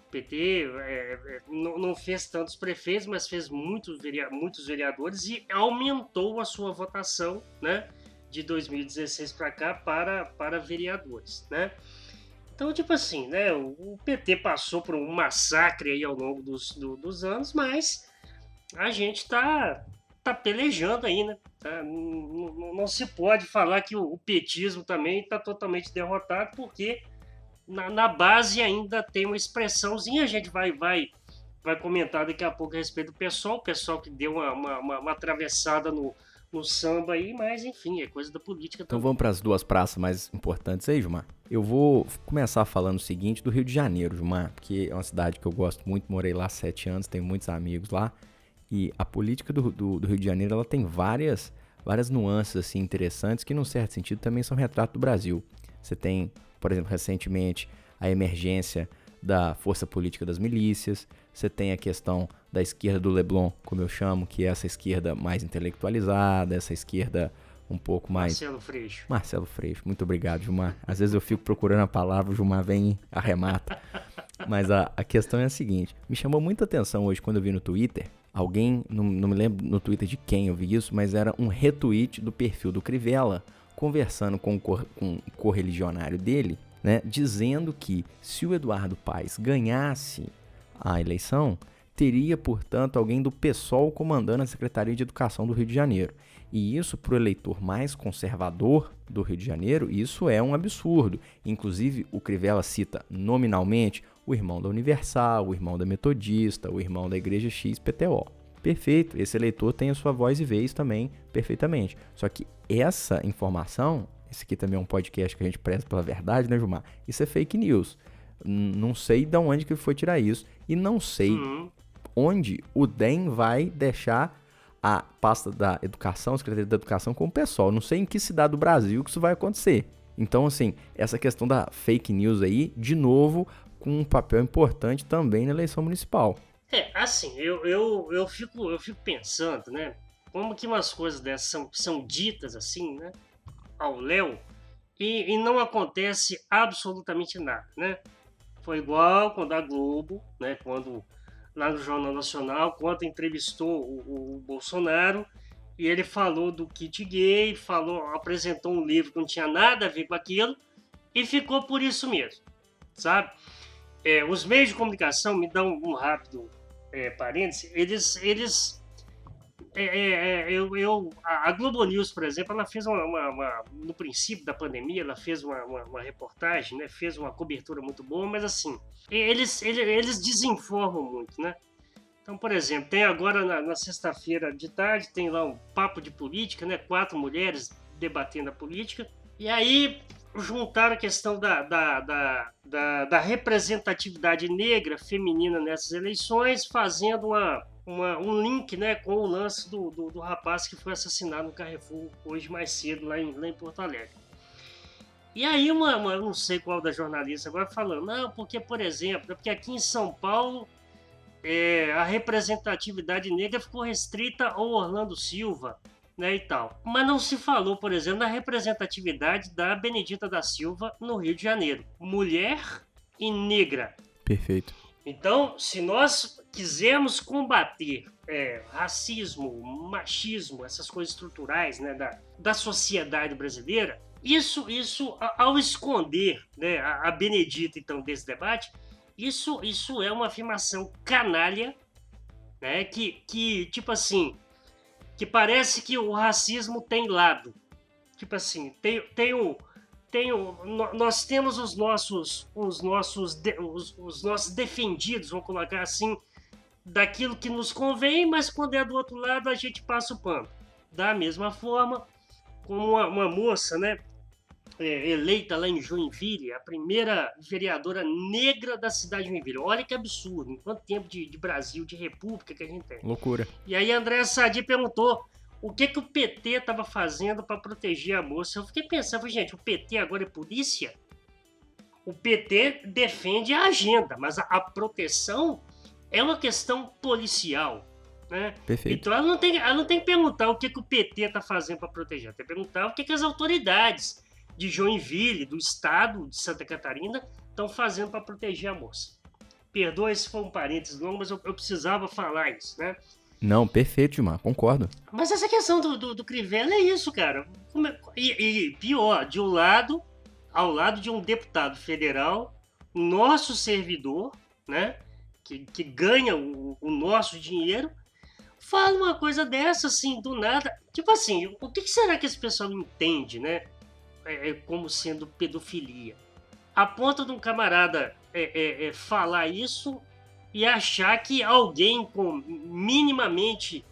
O PT é, é, não, não, fez tantos prefeitos, mas fez muitos, muitos vereadores e aumentou a sua votação, né? De 2016 para cá para, para vereadores, né? Então, tipo assim, né? O, PT passou por um massacre aí ao longo dos, do, dos anos, mas a gente tá, tá pelejando aí, né? Tá, não, não, se pode falar que o, petismo também está totalmente derrotado, porque na, na, base ainda tem uma expressãozinha, a gente vai, vai, vai comentar daqui a pouco a respeito do pessoal, o pessoal que deu uma, uma, uma, uma atravessada no, no samba aí, mas enfim, é coisa da política Então vamos para as duas praças mais importantes aí, Gilmar. Eu vou começar falando o seguinte do Rio de Janeiro, Gilmar, porque é uma cidade que eu gosto muito, morei lá sete anos, tenho muitos amigos lá. E a política do, do, do, Rio de Janeiro ela tem várias, várias nuances assim, interessantes que, num certo sentido, também são retrato do Brasil. Você tem, por exemplo, recentemente a emergência da força política das milícias, você tem a questão da esquerda do Leblon, como eu chamo, que é essa esquerda mais intelectualizada, essa esquerda um pouco mais. Marcelo Freixo. Marcelo Freixo, muito obrigado, Gilmar. Às vezes eu fico procurando a palavra, o Gilmar vem e arremata. Mas a, a questão é a seguinte: me chamou muita atenção hoje quando eu vi no Twitter. Alguém, não, não me lembro no Twitter de quem eu vi isso, mas era um retweet do perfil do Crivella, conversando com cor, com o correligionário dele, né, dizendo que se o Eduardo Paes ganhasse a eleição, teria, portanto, alguém do PSOL comandando a Secretaria de Educação do Rio de Janeiro. E isso, para o eleitor mais conservador do Rio de Janeiro, isso é um absurdo. Inclusive, o Crivella cita nominalmente o irmão da Universal, o irmão da Metodista, o irmão da Igreja XPTO. Perfeito, esse eleitor tem a sua voz e vez também perfeitamente. Só que essa informação, esse aqui também é um podcast que a gente preza pela verdade, né, Gilmar? Isso é fake news. Não sei de onde que foi tirar isso e não sei uhum. onde o DEM vai deixar a pasta da educação, a Secretaria da Educação com o pessoal. Não sei em que cidade do Brasil que isso vai acontecer. Então, assim, essa questão da fake news aí, de novo, com um papel importante também na eleição municipal. É, assim, eu, eu, eu, fico, eu fico pensando, né? Como que umas coisas dessas são, são ditas assim, né? Ao Léo, e, e não acontece absolutamente nada, né? Foi igual quando a Globo, né? Quando lá no Jornal Nacional, quando entrevistou o, o Bolsonaro, e ele falou do kit gay, falou, apresentou um livro que não tinha nada a ver com aquilo, e ficou por isso mesmo, sabe? É, os meios de comunicação, me dão um rápido é, parêntese, eles, eles é, é, é, eu, eu, a Globo News, por exemplo, ela fez uma, uma, uma no princípio da pandemia, ela fez uma, uma, uma, reportagem, né, fez uma cobertura muito boa, mas assim, eles, eles, eles desinformam muito, né? Então, por exemplo, tem agora na, na sexta-feira de tarde, tem lá um papo de política, né? Quatro mulheres debatendo a política. E aí juntar a questão da, da, da, da, da representatividade negra feminina nessas eleições, fazendo uma, uma, um link né, com o lance do, do, do, rapaz que foi assassinado no Carrefour hoje mais cedo, lá em, lá em Porto Alegre. E aí, uma, uma, eu não sei qual da jornalista agora falando, não, porque, por exemplo, é porque aqui em São Paulo é, a representatividade negra ficou restrita ao Orlando Silva, né, e tal. Mas não se falou, por exemplo, da representatividade da Benedita da Silva no Rio de Janeiro. Mulher e negra. Perfeito. Então, se nós quisermos combater é, racismo, machismo, essas coisas estruturais né, da, da sociedade brasileira, isso, isso ao esconder né, a, a Benedita, então, desse debate, isso, isso é uma afirmação canalha, né, que, que, tipo assim, que parece que o racismo tem lado. Tipo assim, tem, tem o. Tem o, nós temos os nossos os nossos os, os nossos defendidos, vamos colocar assim, daquilo que nos convém, mas quando é do outro lado a gente passa o pano. Da mesma forma, como uma, uma moça, né, é, eleita lá em Joinville, a primeira vereadora negra da cidade de Joinville. Olha que absurdo, em quanto tempo de, de Brasil, de república que a gente tem. Loucura. E aí a André Sadi perguntou o que, que o PT estava fazendo para proteger a moça. Eu fiquei pensando, gente, o PT agora é polícia? O PT defende a agenda, mas a, a proteção é uma questão policial. Né? Perfeito. Então ela não, tem, ela não tem que perguntar o que, que o PT está fazendo para proteger, ela tem que perguntar o que, que as autoridades de Joinville, do estado de Santa Catarina, estão fazendo para proteger a moça. Perdoa se for um parênteses longo, mas eu, eu precisava falar isso, né? Não, perfeito, Gilmar, concordo. Mas essa questão do, do, do Crivella é isso, cara. É, e, e, pior, de um lado, ao lado de um deputado federal, nosso servidor, né? Que, que ganha o, o nosso dinheiro, fala uma coisa dessa, assim, do nada. Tipo assim, o que será que esse pessoal entende, né? É, é, como sendo pedofilia. A ponto de um camarada é, é, é, falar isso e achar que alguém com minimamente.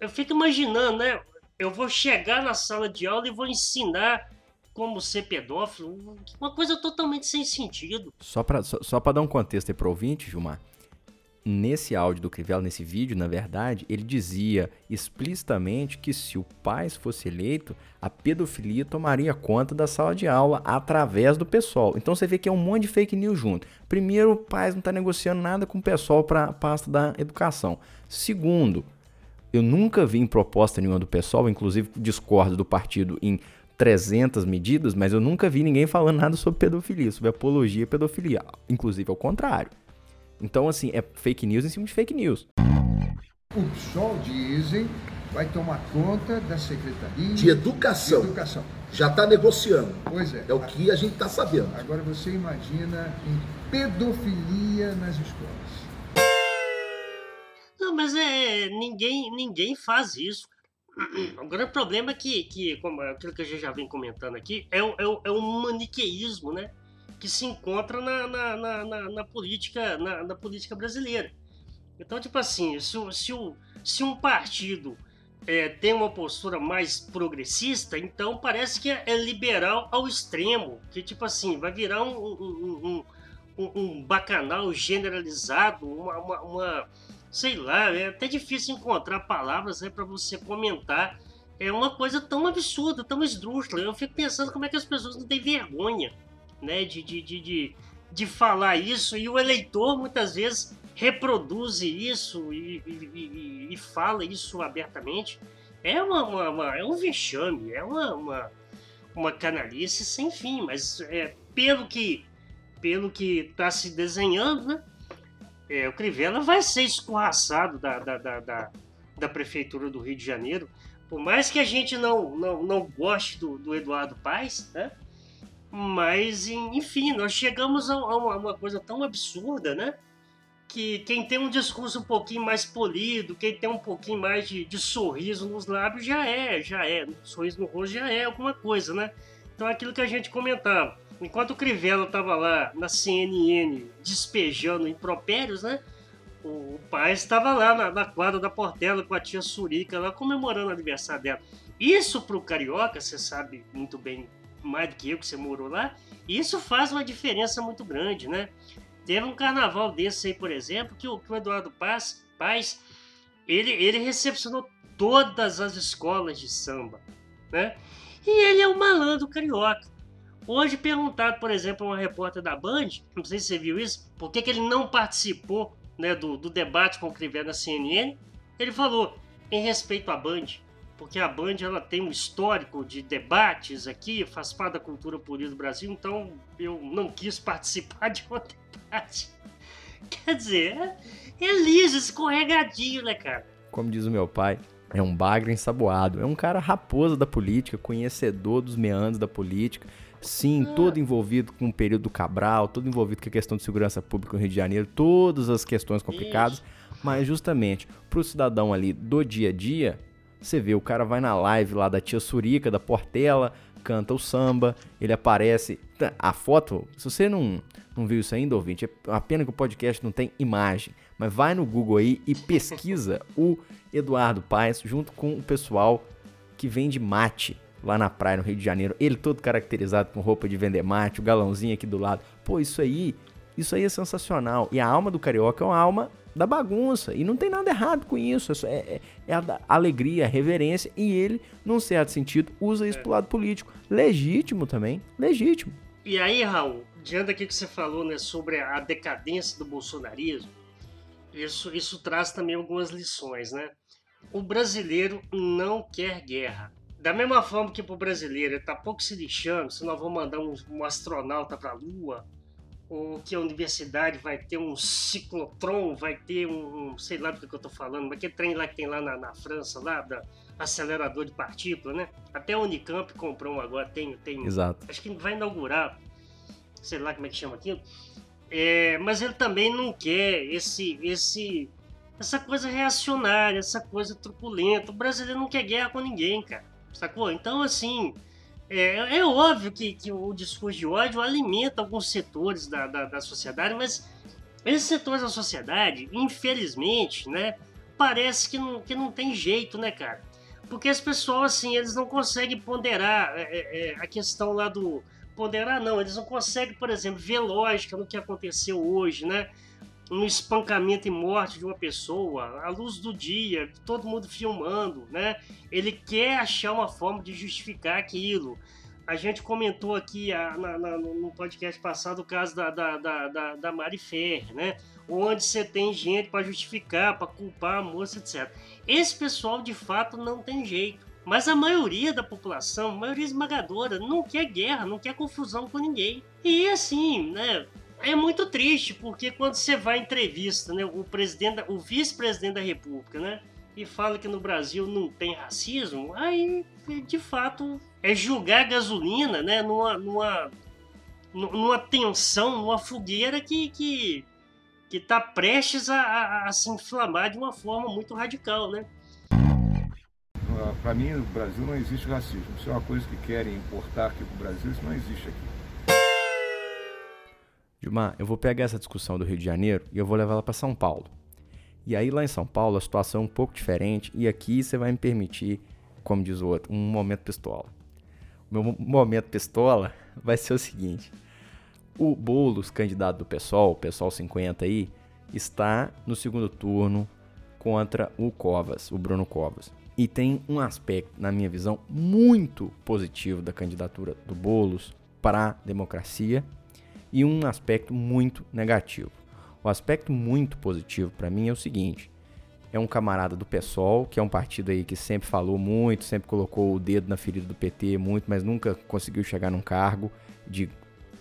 Eu fico imaginando, né? Eu vou chegar na sala de aula e vou ensinar como ser pedófilo. Uma coisa totalmente sem sentido. Só para só, só dar um contexto aí pro ouvinte, Gilmar nesse áudio do Crivella, nesse vídeo, na verdade, ele dizia explicitamente que se o Paz fosse eleito, a pedofilia tomaria conta da sala de aula através do pessoal. Então você vê que é um monte de fake news junto. Primeiro, o Paz não está negociando nada com o pessoal para a pasta da educação. Segundo, eu nunca vi em proposta nenhuma do pessoal, inclusive discordo do partido em 300 medidas, mas eu nunca vi ninguém falando nada sobre pedofilia, sobre apologia à pedofilia. Inclusive ao contrário. Então, assim, é fake news em cima de fake news. O PSOL dizem vai tomar conta da Secretaria de Educação. De educação. Já está negociando. Pois é. É o que a gente está sabendo. Agora você imagina em pedofilia nas escolas. Não, mas é ninguém ninguém faz isso. (clears throat) O grande problema é que, que como é aquilo que a gente já vem comentando aqui, é o, é o, é o maniqueísmo, né? Que se encontra na, na, na, na, na política, na, na, política brasileira. Então, tipo assim, se, se, se um partido é, tem uma postura mais progressista, então parece que é, é liberal ao extremo. Que, tipo assim, vai virar um, um, um, um bacanal generalizado, uma, uma, uma sei lá, é até difícil encontrar palavras né, para você comentar. É uma coisa tão absurda, tão esdrúxula. Eu fico pensando como é que as pessoas não têm vergonha né, de, de, de, de, falar isso e o eleitor muitas vezes reproduz isso e, e, e, e fala isso abertamente. É, uma, uma, uma, é um vexame, é uma, uma, uma canalice sem fim, mas é, pelo que pelo que está se desenhando, né? é, o Crivella vai ser escorraçado da, da, da, da, da Prefeitura do Rio de Janeiro. Por mais que a gente não, não, não goste do, do Eduardo Paes, né? Mas, enfim, nós chegamos a, uma, coisa tão absurda, né? que quem tem um discurso um pouquinho mais polido, quem tem um pouquinho mais de, de, sorriso nos lábios já é, já é, sorriso no rosto já é alguma coisa, né? Então aquilo que a gente comentava. Enquanto o Crivella estava lá na CNN despejando impropérios, né? O pai estava lá na, na, quadra da Portela com a tia Surica lá comemorando o aniversário dela. Isso para o carioca, você sabe muito bem mais do que eu que você morou lá, isso faz uma diferença muito grande, né? Teve um carnaval desse aí, por exemplo, que o, que o Eduardo Paz, Paz ele, ele recepcionou todas as escolas de samba, né? E ele é um malandro carioca. Hoje perguntado, por exemplo, a uma repórter da Band, não sei se você viu isso, por que, que ele não participou né, do, do debate com o Crivella na CNN, ele falou, em respeito à Band, porque a Band ela tem um histórico de debates aqui, faz parte da cultura política do Brasil, então eu não quis participar de um (laughs) debate. Quer dizer, é, é liso, escorregadinho, né, cara? Como diz o meu pai, é um bagre ensaboado. É um cara raposa da política, conhecedor dos meandros da política. Sim, ah. todo envolvido com o período do Cabral, todo envolvido com a questão de segurança pública no Rio de Janeiro, todas as questões complicadas. Isso. Mas justamente para o cidadão ali do dia a dia, você vê, o cara vai na live lá da tia Surica, da Portela, canta o samba, ele aparece. Tá, a foto, se você não, não viu isso ainda, ouvinte, é uma pena que o podcast não tem imagem. Mas vai no Google aí e pesquisa (laughs) o Eduardo Paes junto com o pessoal que vende mate lá na praia no Rio de Janeiro, ele todo caracterizado com roupa de vender mate, o galãozinho aqui do lado. Pô, isso aí, isso aí é sensacional. E a alma do carioca é uma alma da bagunça. E não tem nada errado com isso. É, é, é a alegria, a reverência. E ele, num certo sentido, usa isso é. pro lado político. Legítimo também. Legítimo. E aí, Raul, diante daquilo que você falou né, sobre a decadência do bolsonarismo, isso, isso traz também algumas lições, né? O brasileiro não quer guerra. Da mesma forma que pro brasileiro ele tá pouco se lixando se nós vamos mandar um, um astronauta pra Lua, ou que a universidade vai ter um ciclotron, vai ter um, sei lá do que, eu tô falando, mas aquele trem lá que tem lá na, na França, lá, da acelerador de partícula, né? Até a Unicamp comprou um agora, tem, tem. Exato. Acho que vai inaugurar, sei lá como é que chama aquilo. É, mas ele também não quer esse, esse, essa coisa reacionária, essa coisa truculenta. O brasileiro não quer guerra com ninguém, cara. Sacou? Então, assim, é, é óbvio que, que, o discurso de ódio alimenta alguns setores da, da, da, sociedade, mas esses setores da sociedade, infelizmente, né, parece que não, que não tem jeito, né, cara? Porque as pessoas, assim, eles não conseguem ponderar é, é, é a questão lá do. Ponderar, não, eles não conseguem, por exemplo, ver lógica no que aconteceu hoje, né? No espancamento e morte de uma pessoa, à luz do dia, todo mundo filmando, né? Ele quer achar uma forma de justificar aquilo. A gente comentou aqui a, na, na, no podcast passado o caso da, da, da, da, Mari Ferrer, né? Onde você tem gente para justificar, para culpar a moça, etc. Esse pessoal, de fato, não tem jeito. Mas a maioria da população, a maioria esmagadora, não quer guerra, não quer confusão com ninguém. E assim, né? É muito triste, porque quando você vai entrevista, né, o presidente, o vice-presidente da República, né, e fala que no Brasil não tem racismo, aí de fato é julgar gasolina, né, numa, numa, numa tensão, numa fogueira que, que, que tá prestes a, a, a se inflamar de uma forma muito radical, né? Para mim, no Brasil não existe racismo. Isso é uma coisa que querem importar aqui para o Brasil, isso não existe aqui. Gilmar, eu vou pegar essa discussão do Rio de Janeiro e eu vou levar ela para São Paulo. E aí lá em São Paulo a situação é um pouco diferente e aqui você vai me permitir, como diz o outro, um momento pistola. O meu momento pistola (laughs) vai ser o seguinte. O Boulos, candidato do PSOL, PSOL 50 aí, está no segundo turno contra o Covas, o Bruno Covas. E tem um aspecto, na minha visão, muito positivo da candidatura do Boulos para a democracia e um aspecto muito negativo. O aspecto muito positivo para mim é o seguinte: é um camarada do PSOL, que é um partido aí que sempre falou muito, sempre colocou o dedo na ferida do PT muito, mas nunca conseguiu chegar num cargo de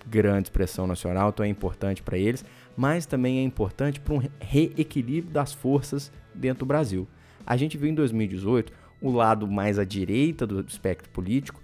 grande expressão nacional, então é importante para eles, mas também é importante para um reequilíbrio das forças dentro do Brasil. A gente viu em 2018 o lado mais à direita do espectro político,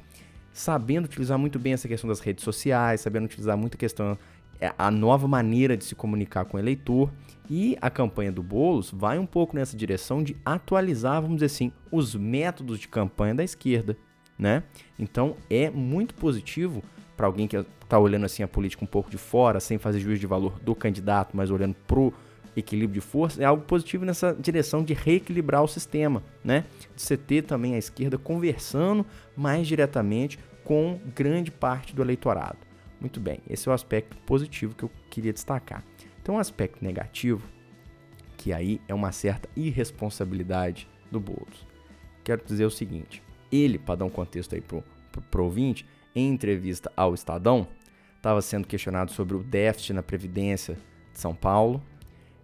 sabendo utilizar muito bem essa questão das redes sociais, sabendo utilizar muito a questão é, a nova maneira de se comunicar com o eleitor. E a campanha do Boulos vai um pouco nessa direção de atualizar, vamos dizer assim, os métodos de campanha da esquerda, né? Então é muito positivo para alguém que está olhando assim a política um pouco de fora, sem fazer juízo de valor do candidato, mas olhando pro equilíbrio de força, é algo positivo nessa direção de reequilibrar o sistema, né? De você ter também a esquerda conversando mais diretamente com grande parte do eleitorado. Muito bem, esse é o aspecto positivo que eu queria destacar. Então, um aspecto negativo, que aí é uma certa irresponsabilidade do Boulos. Quero dizer o seguinte: ele, para dar um contexto aí pro, pro, pro ouvinte, em entrevista ao Estadão, estava sendo questionado sobre o déficit na Previdência de São Paulo.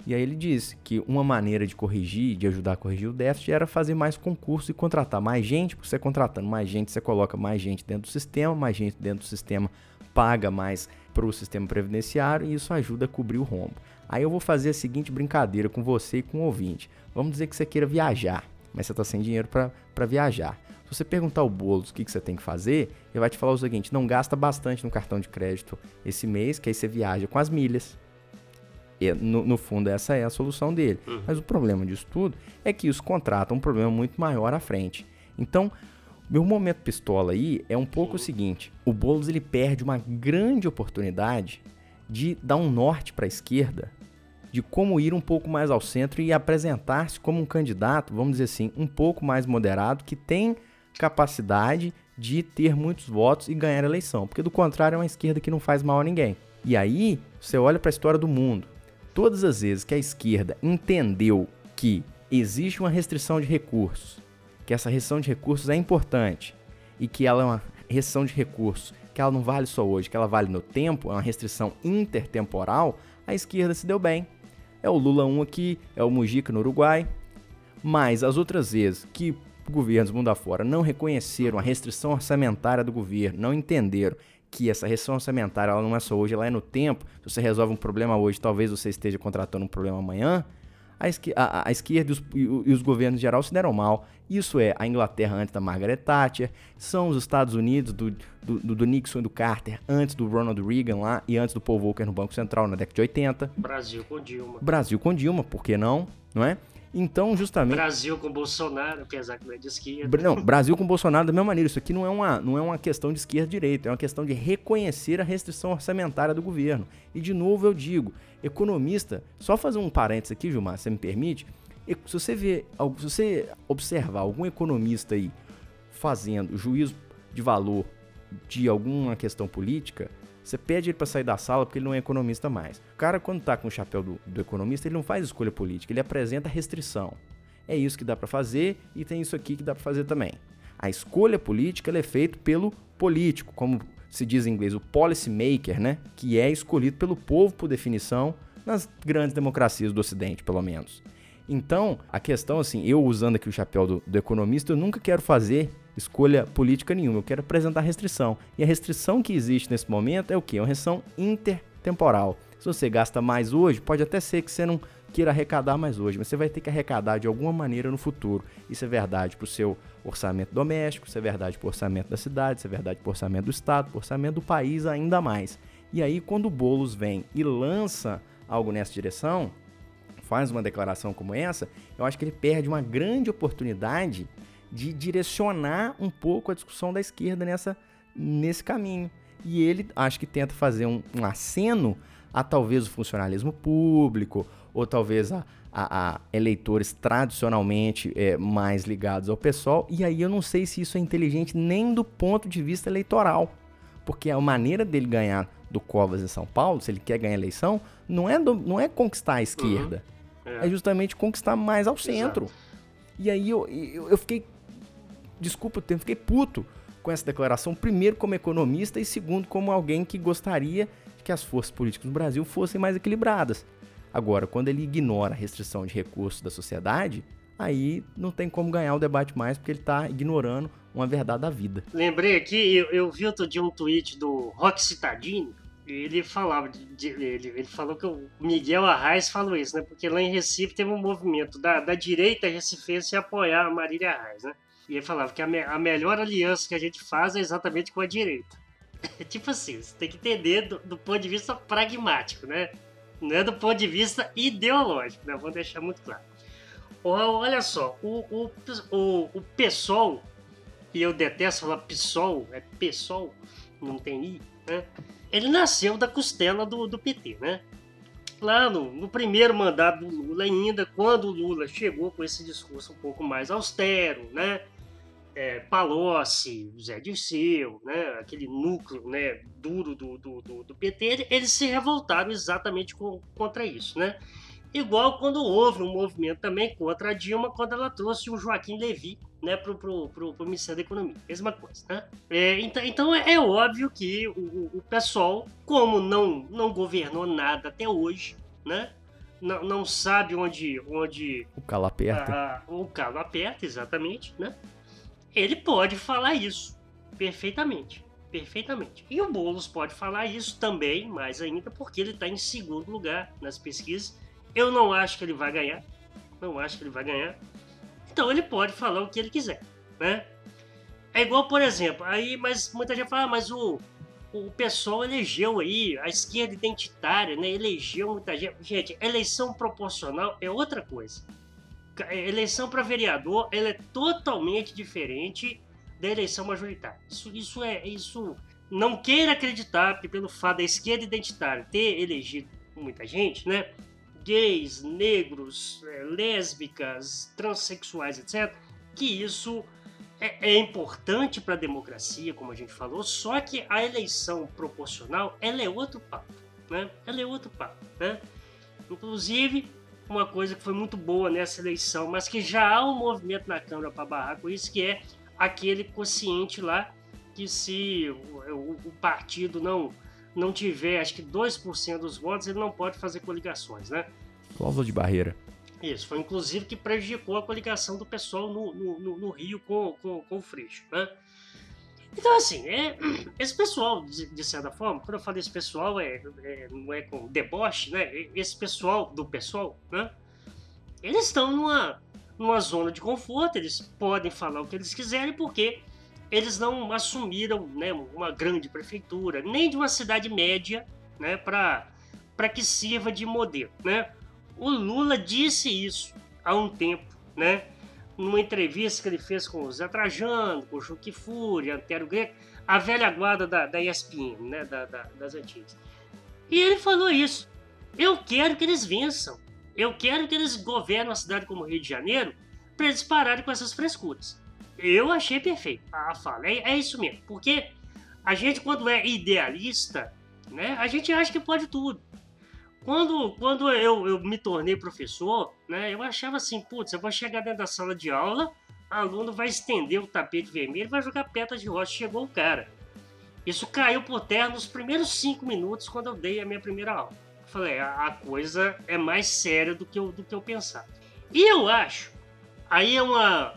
E aí ele disse que uma maneira de corrigir, de ajudar a corrigir o déficit, era fazer mais concurso e contratar mais gente, porque você contratando mais gente, você coloca mais gente dentro do sistema, mais gente dentro do sistema paga mais para o sistema previdenciário e isso ajuda a cobrir o rombo. Aí eu vou fazer a seguinte brincadeira com você e com o ouvinte. Vamos dizer que você queira viajar, mas você está sem dinheiro para viajar. Se você perguntar ao Boulos o que, que você tem que fazer, ele vai te falar o seguinte: não gasta bastante no cartão de crédito esse mês, que aí você viaja com as milhas. E, no, no fundo, essa é a solução dele. Uhum. Mas o problema disso tudo é que isso contrata um problema muito maior à frente. Então, meu momento pistola aí é um pouco o seguinte: o Boulos ele perde uma grande oportunidade de dar um norte para a esquerda, de como ir um pouco mais ao centro e apresentar-se como um candidato, vamos dizer assim, um pouco mais moderado, que tem capacidade de ter muitos votos e ganhar a eleição, porque do contrário é uma esquerda que não faz mal a ninguém. E aí, você olha para a história do mundo. Todas as vezes que a esquerda entendeu que existe uma restrição de recursos, que essa restrição de recursos é importante e que ela é uma restrição de recursos que ela não vale só hoje, que ela vale no tempo, é uma restrição intertemporal, a esquerda se deu bem. É o Lula 1 aqui, é o Mujica no Uruguai. Mas as outras vezes que governos mundo afora não reconheceram a restrição orçamentária do governo, não entenderam que essa restrição orçamentária ela não é só hoje, ela é no tempo. Se você resolve um problema hoje, talvez você esteja contratando um problema amanhã a, esqui, a, a esquerda e os, e, os, governos em geral se deram mal. Isso é a Inglaterra antes da Margaret Thatcher, são os Estados Unidos do, do, do, Nixon e do Carter antes do Ronald Reagan lá e antes do Paul Volcker no Banco Central na década de 80. Brasil com Dilma. Brasil com Dilma, por que não? Não é? Então, justamente. Brasil com Bolsonaro, apesar que não é de esquerda. Não, Brasil com Bolsonaro da mesma maneira. Isso aqui não é uma, não é uma questão de esquerda e direita, é uma questão de reconhecer a restrição orçamentária do governo. E de novo eu digo, economista, só fazer um parênteses aqui, Gilmar, se me permite. Se você vê, se você observar algum economista aí fazendo juízo de valor de alguma questão política, você pede ele para sair da sala porque ele não é economista mais. O cara, quando tá com o chapéu do, do economista, ele não faz escolha política, ele apresenta restrição. É isso que dá para fazer e tem isso aqui que dá para fazer também. A escolha política é feita pelo político, como se diz em inglês, o policy maker, né? Que é escolhido pelo povo por definição nas grandes democracias do Ocidente, pelo menos. Então, a questão, assim, eu usando aqui o chapéu do, do economista, eu nunca quero fazer escolha política nenhuma, eu quero apresentar restrição. E a restrição que existe nesse momento é o quê? É uma restrição intertemporal. Se você gasta mais hoje, pode até ser que você não queira arrecadar mais hoje, mas você vai ter que arrecadar de alguma maneira no futuro. Isso é verdade para o seu orçamento doméstico, isso é verdade para o orçamento da cidade, isso é verdade para o orçamento do estado, para o orçamento do país ainda mais. E aí, quando o Boulos vem e lança algo nessa direção, faz uma declaração como essa, eu acho que ele perde uma grande oportunidade de direcionar um pouco a discussão da esquerda nessa, nesse caminho. E ele acho que tenta fazer um, um aceno a talvez o funcionalismo público, ou talvez a, a, a eleitores tradicionalmente é, mais ligados ao pessoal. E aí eu não sei se isso é inteligente nem do ponto de vista eleitoral. Porque a maneira dele ganhar do Covas em São Paulo, se ele quer ganhar eleição, não é, do, não é conquistar a esquerda. Uhum. É. é. justamente conquistar mais ao centro. Exato. E aí eu, eu, eu fiquei. Desculpa o tempo, fiquei puto com essa declaração. Primeiro, como economista, e segundo, como alguém que gostaria que as forças políticas no Brasil fossem mais equilibradas. Agora, quando ele ignora a restrição de recursos da sociedade, aí não tem como ganhar o debate mais, porque ele está ignorando uma verdade da vida. Lembrei aqui, eu, eu vi outro dia um tweet do Rock Citadini, ele falava de, ele, ele falou que o Miguel Arraes falou isso, né? Porque lá em Recife teve um movimento da, da direita recifense apoiar a Marília Arraes, né? E ele falava que a, me, a melhor aliança que a gente faz é exatamente com a direita. (laughs) tipo assim, você tem que entender do, do, ponto de vista pragmático, né? Não é do ponto de vista ideológico, né? Vou deixar muito claro. Olha só, o, o, o, o PSOL, e eu detesto falar PSOL, é PSOL, não tem I, né? Ele nasceu da costela do, do PT, né? Lá no, no primeiro mandato do Lula ainda, quando o Lula chegou com esse discurso um pouco mais austero, né? É, Palocci, Zé Dirceu, né, aquele núcleo né, duro do, do, do, do PT, eles se revoltaram exatamente com, contra isso. Né? Igual quando houve um movimento também contra a Dilma, quando ela trouxe o Joaquim Levy né, para o Ministério da Economia. Mesma coisa. Né? É, então, então é, óbvio que o, o pessoal, como não, não governou nada até hoje, né, não, não sabe onde, onde o calo aperta. A, o calo aperta, exatamente, né? Ele pode falar isso perfeitamente. Perfeitamente. E o Boulos pode falar isso também, mais ainda, porque ele está em segundo lugar nas pesquisas. Eu não acho que ele vai ganhar. Não acho que ele vai ganhar. Então ele pode falar o que ele quiser, né? É igual, por exemplo, aí, mas muita gente fala, ah, mas o, o pessoal elegeu aí, a esquerda identitária, né? Elegeu muita gente. Gente, eleição proporcional é outra coisa eleição para vereador ela é totalmente diferente da eleição majoritária. Isso, isso é isso. Não queira acreditar que pelo fato da esquerda identitária ter elegido muita gente, né? Gays, negros, é, lésbicas, transexuais, etc. Que isso é, é importante para a democracia, como a gente falou. Só que a eleição proporcional ela é outro papo, né? Ela é outro papo, né? Inclusive uma coisa que foi muito boa nessa eleição, mas que já há um movimento na Câmara para barrar com isso, que é aquele consciente lá que se o, o, partido não não tiver, acho que 2% dos votos, ele não pode fazer coligações, né? Cláusula de barreira. Isso, foi inclusive que prejudicou a coligação do pessoal no, no, no Rio com, com, com o Freixo, né? Então, assim, é, (clears throat) esse pessoal, de, certa forma, quando eu falo esse pessoal, é, é, não é com deboche, né? Esse pessoal do pessoal, né? Eles estão numa, numa zona de conforto, eles podem falar o que eles quiserem, porque eles não assumiram né, uma grande prefeitura, nem de uma cidade média, né? Para que sirva de modelo, né? O Lula disse isso há um tempo, né? Numa entrevista que ele fez com o Zé Trajano, com o Juque Fúria, Antero Greco, a velha guarda da, da ESPN, né, da, da, das antigas. E ele falou isso. Eu quero que eles vençam. Eu quero que eles governem uma cidade como o Rio de Janeiro para eles pararem com essas frescuras. Eu achei perfeito. A fala é, é isso mesmo. Porque a gente, quando é idealista, né, a gente acha que pode tudo. Quando, quando eu, eu me tornei professor, né, eu achava assim, putz, eu vou chegar dentro da sala de aula, aluno vai estender o tapete vermelho vai jogar pedra de rocha. Chegou o cara. Isso caiu por terra nos primeiros cinco minutos quando eu dei a minha primeira aula. Eu falei, a, a coisa é mais séria do que, eu, do que eu pensava. E eu acho, aí é uma,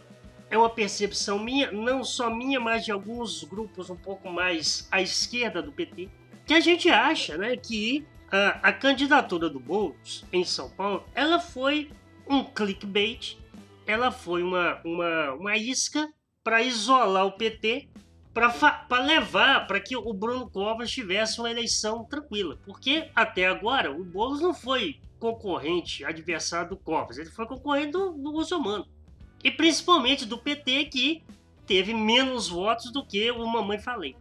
é uma percepção minha, não só minha, mas de alguns grupos um pouco mais à esquerda do PT, que a gente acha né, que a, a candidatura do Boulos em São Paulo, ela foi um clickbait, ela foi uma, uma, uma isca para isolar o PT, para levar para que o Bruno Covas tivesse uma eleição tranquila. Porque até agora o Boulos não foi concorrente, adversário do Covas, ele foi concorrente do, do Russomano. E principalmente do PT, que teve menos votos do que o Mamãe Falei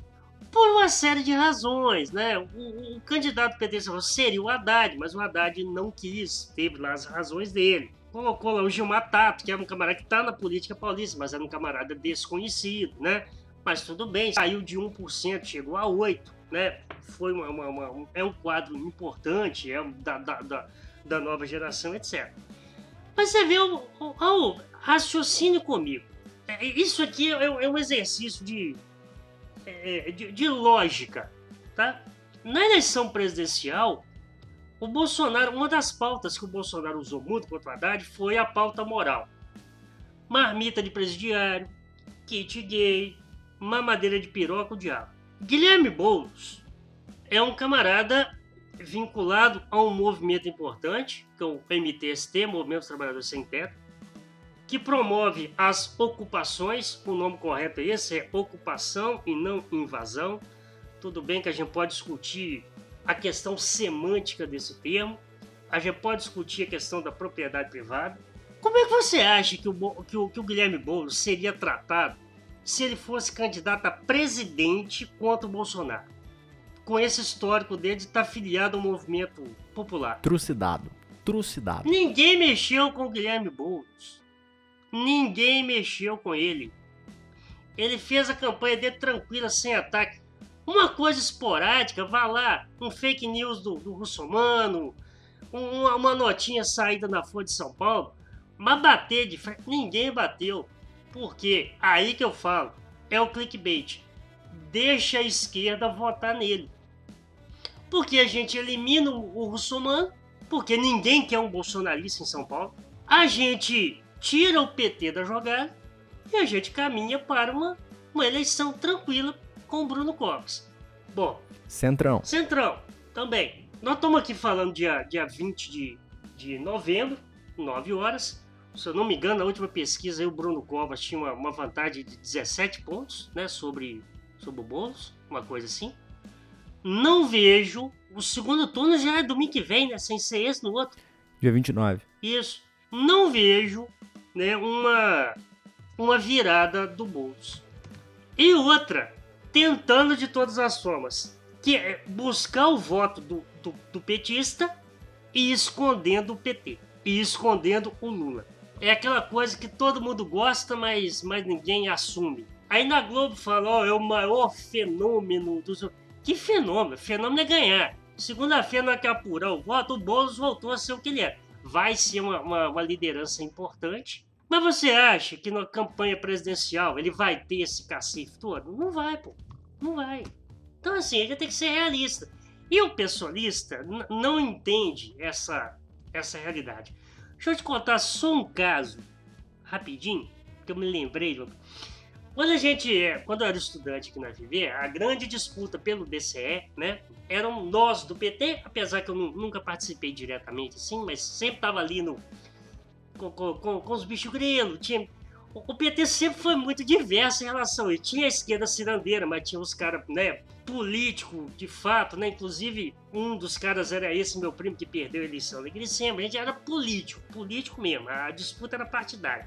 por uma série de razões, né? O, o candidato PT seria o Haddad, mas o Haddad não quis, teve lá as razões dele. Colocou lá o Gilmar Tato, que é um camarada que está na política paulista, mas era um camarada desconhecido, né? Mas tudo bem, saiu de 1%, chegou a 8%, né? Foi uma, uma, uma é um quadro importante, é da, da, da, da nova geração, etc. Mas você vê o raciocínio comigo. É, isso aqui é, é um exercício de é, de, de lógica, tá? Na eleição presidencial, o Bolsonaro, uma das pautas que o Bolsonaro usou muito contra o Haddad foi a pauta moral. Marmita de presidiário, kit gay, mamadeira de piroca, o diabo. Guilherme Boulos é um camarada vinculado a um movimento importante, que é o MTST, Movimento dos Trabalhadores Sem Teto, que promove as ocupações, o nome correto é esse, é ocupação e não invasão. Tudo bem que a gente pode discutir a questão semântica desse termo, a gente pode discutir a questão da propriedade privada. Como é que você acha que o, que o, que o Guilherme Boulos seria tratado se ele fosse candidato a presidente contra o Bolsonaro? Com esse histórico dele de estar filiado ao movimento popular. Trucidado. Trucidado. Ninguém mexeu com o Guilherme Boulos. Ninguém mexeu com ele. Ele fez a campanha dele tranquila, sem ataque. Uma coisa esporádica, vá lá, um fake news do, do Russomano, uma, uma notinha saída na Folha de São Paulo, mas bater de frente, ninguém bateu. Por quê? Aí que eu falo, é o clickbait. Deixa a esquerda votar nele. Porque a gente elimina o, o Russomano, porque ninguém quer um bolsonarista em São Paulo. A gente tira o PT da jogada e a gente caminha para uma, uma eleição tranquila com o Bruno Covas. Bom. Centrão. Centrão, também. Nós estamos aqui falando dia, dia 20 de, de novembro, 9 horas. Se eu não me engano, na última pesquisa aí, o Bruno Covas tinha uma, uma vantagem de 17 pontos né, sobre, sobre o Boulos, uma coisa assim. Não vejo. O segundo turno já é domingo que vem, né? Sem ser esse no outro. Dia 29. Isso. Não vejo né, uma, uma virada do bolso. E outra, tentando de todas as formas, que é buscar o voto do, do, do petista e escondendo o PT, e escondendo o Lula. É aquela coisa que todo mundo gosta, mas, mas ninguém assume. Aí na Globo falou, oh, é o maior fenômeno dos. Que fenômeno? Fenômeno é ganhar. Segunda-feira, na que apurar o voto, o Boulos voltou a ser o que ele é. Vai ser uma, uma, uma liderança importante, mas você acha que na campanha presidencial ele vai ter esse cacife todo? Não vai, pô. Não vai. Então, assim, ele tem que ser realista. E o pessoalista não entende essa, essa realidade. Deixa eu te contar só um caso, rapidinho, que eu me lembrei. Quando a gente, quando eu era estudante aqui na Viver, a grande disputa pelo DCE, né, eram nós do PT, apesar que eu nunca participei diretamente assim, mas sempre estava ali no, com, com, com os bichos grilos. Tinha, o, PT sempre foi muito diverso em relação. E tinha a esquerda cirandeira, mas tinha os caras, né, político de fato, né? Inclusive, um dos caras era esse meu primo que perdeu a eleição da Gricema. A gente era político, político mesmo. A disputa era partidária.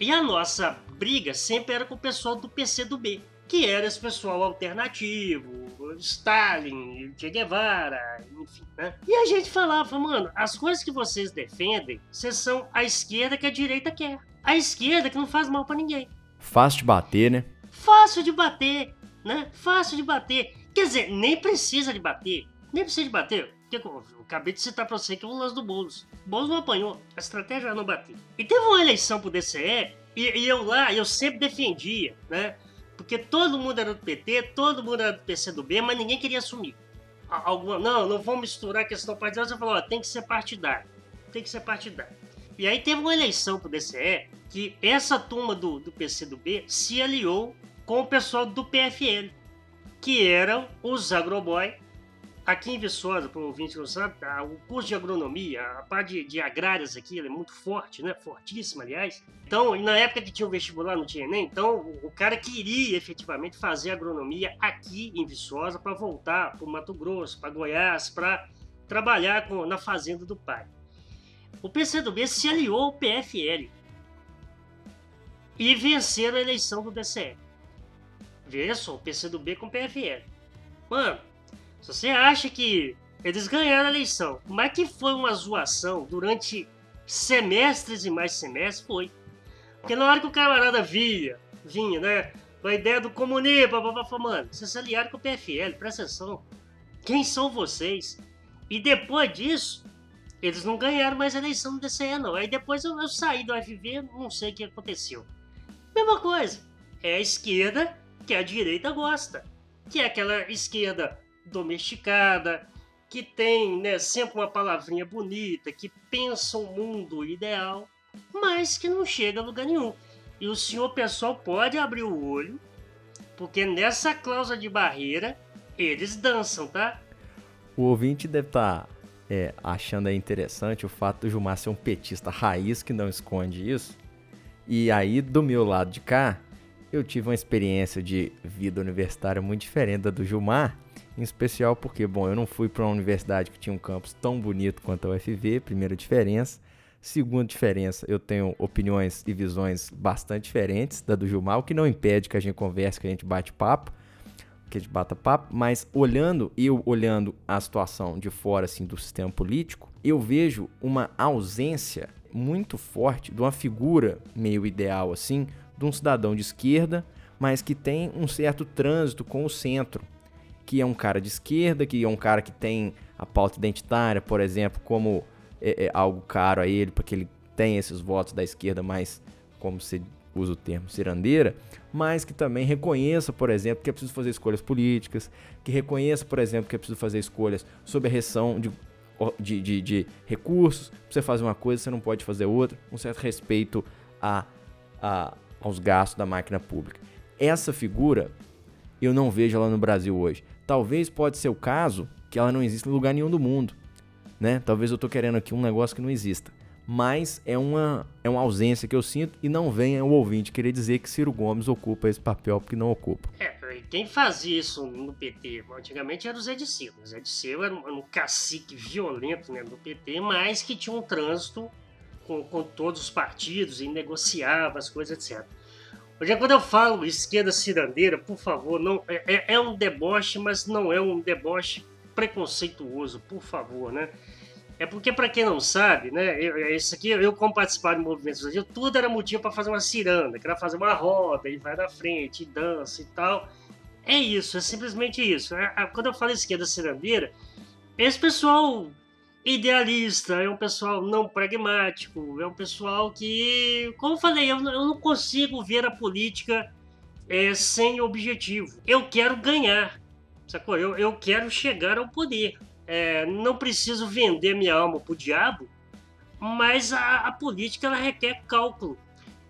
E a nossa briga sempre era com o pessoal do PCdoB que era esse pessoal alternativo, Stalin, Che Guevara, enfim, né? E a gente falava, mano, as coisas que vocês defendem, vocês são a esquerda que a direita quer. A esquerda que não faz mal para ninguém. Fácil de bater, né? Fácil de bater, né? Fácil de bater. Quer dizer, nem precisa de bater. Nem precisa de bater. Eu acabei de citar pra você que é o lance do Boulos. Boulos não apanhou. A estratégia não bater. E teve uma eleição pro DCE, e, e eu lá, eu sempre defendia, né? Porque todo mundo era do PT, todo mundo era do PCdoB, mas ninguém queria assumir. Alguma, não, não vamos misturar questão partidária. Você falou, ó, tem que ser partidário. Tem que ser partidário. E aí teve uma eleição pro DCE que essa turma do, do PCdoB se aliou com o pessoal do PFL, que eram os agroboy, Aqui em Viçosa, para o ouvinte que não sabe, tá, o curso de agronomia, a parte de, de agrárias aqui, é muito forte, né? Fortíssima, aliás. Então, na época que tinha o vestibular, não tinha nem, então o cara queria efetivamente fazer agronomia aqui em Viçosa para voltar para o Mato Grosso, para Goiás, para trabalhar com, na fazenda do pai. O PCdoB se aliou ao PFL e venceram a eleição do DCE. Veja só, o PCdoB com o PFL. Mano, se você acha que eles ganharam a eleição, mas que foi uma zoação durante semestres e mais semestres, foi. Porque na hora que o camarada via, vinha, né, com a ideia do comunismo, falou, mano, vocês se aliaram com o PFL, presta atenção. Quem são vocês? E depois disso, eles não ganharam mais a eleição do DCE, não. Aí depois eu, eu saí do FV, não sei o que aconteceu. Mesma coisa. É a esquerda que a direita gosta. Que é aquela esquerda domesticada, que tem né, sempre uma palavrinha bonita, que pensa um mundo ideal, mas que não chega a lugar nenhum. E o senhor pessoal pode abrir o olho, porque nessa cláusula de barreira eles dançam, tá? O ouvinte deve estar tá, é, achando interessante o fato do Gilmar ser um petista raiz que não esconde isso. E aí, do meu lado de cá, eu tive uma experiência de vida universitária muito diferente da do Gilmar em especial porque, bom, eu não fui para uma universidade que tinha um campus tão bonito quanto a UFV, primeira diferença. Segunda diferença, eu tenho opiniões e visões bastante diferentes da do Gilmar, o que não impede que a gente converse, que a gente bate papo, que a gente bata papo, mas olhando, eu olhando a situação de fora assim do sistema político, eu vejo uma ausência muito forte de uma figura meio ideal assim, de um cidadão de esquerda, mas que tem um certo trânsito com o centro, que é um cara de esquerda, que é um cara que tem a pauta identitária, por exemplo, como é, é algo caro a ele, porque ele tem esses votos da esquerda mais, como se usa o termo, cirandeira, mas que também reconheça, por exemplo, que é preciso fazer escolhas políticas, que reconheça, por exemplo, que é preciso fazer escolhas sobre a reção de, de, de, de recursos, você fazer uma coisa, você não pode fazer outra, um certo respeito a, a, aos gastos da máquina pública. Essa figura eu não vejo ela no Brasil hoje. Talvez pode ser o caso que ela não exista em lugar nenhum do mundo, né? Talvez eu tô querendo aqui um negócio que não exista. Mas é uma, é uma ausência que eu sinto e não venha o ouvinte querer dizer que Ciro Gomes ocupa esse papel porque não ocupa. É, quem fazia isso no PT antigamente era o Zé Disseu. O Zé Disseu era um, um cacique violento né, do PT, mas que tinha um trânsito com, com todos os partidos e negociava as coisas, etc. Hoje, quando eu falo esquerda cirandeira, por favor, não é, é, é um deboche, mas não é um deboche preconceituoso, por favor, né? É porque, para quem não sabe, né, eu, é isso aqui, eu como participar de movimentos estudantil, tudo era motivo para fazer uma ciranda, que era fazer uma roda e vai na frente, e dança e tal. É isso, é simplesmente isso. É, quando eu falo esquerda cirandeira, esse pessoal idealista, é um pessoal não pragmático, é um pessoal que, como eu falei, eu, eu não consigo ver a política é, sem objetivo. Eu quero ganhar, sacou? Eu, eu quero chegar ao poder. É, não preciso vender minha alma pro diabo, mas a, a política ela requer cálculo.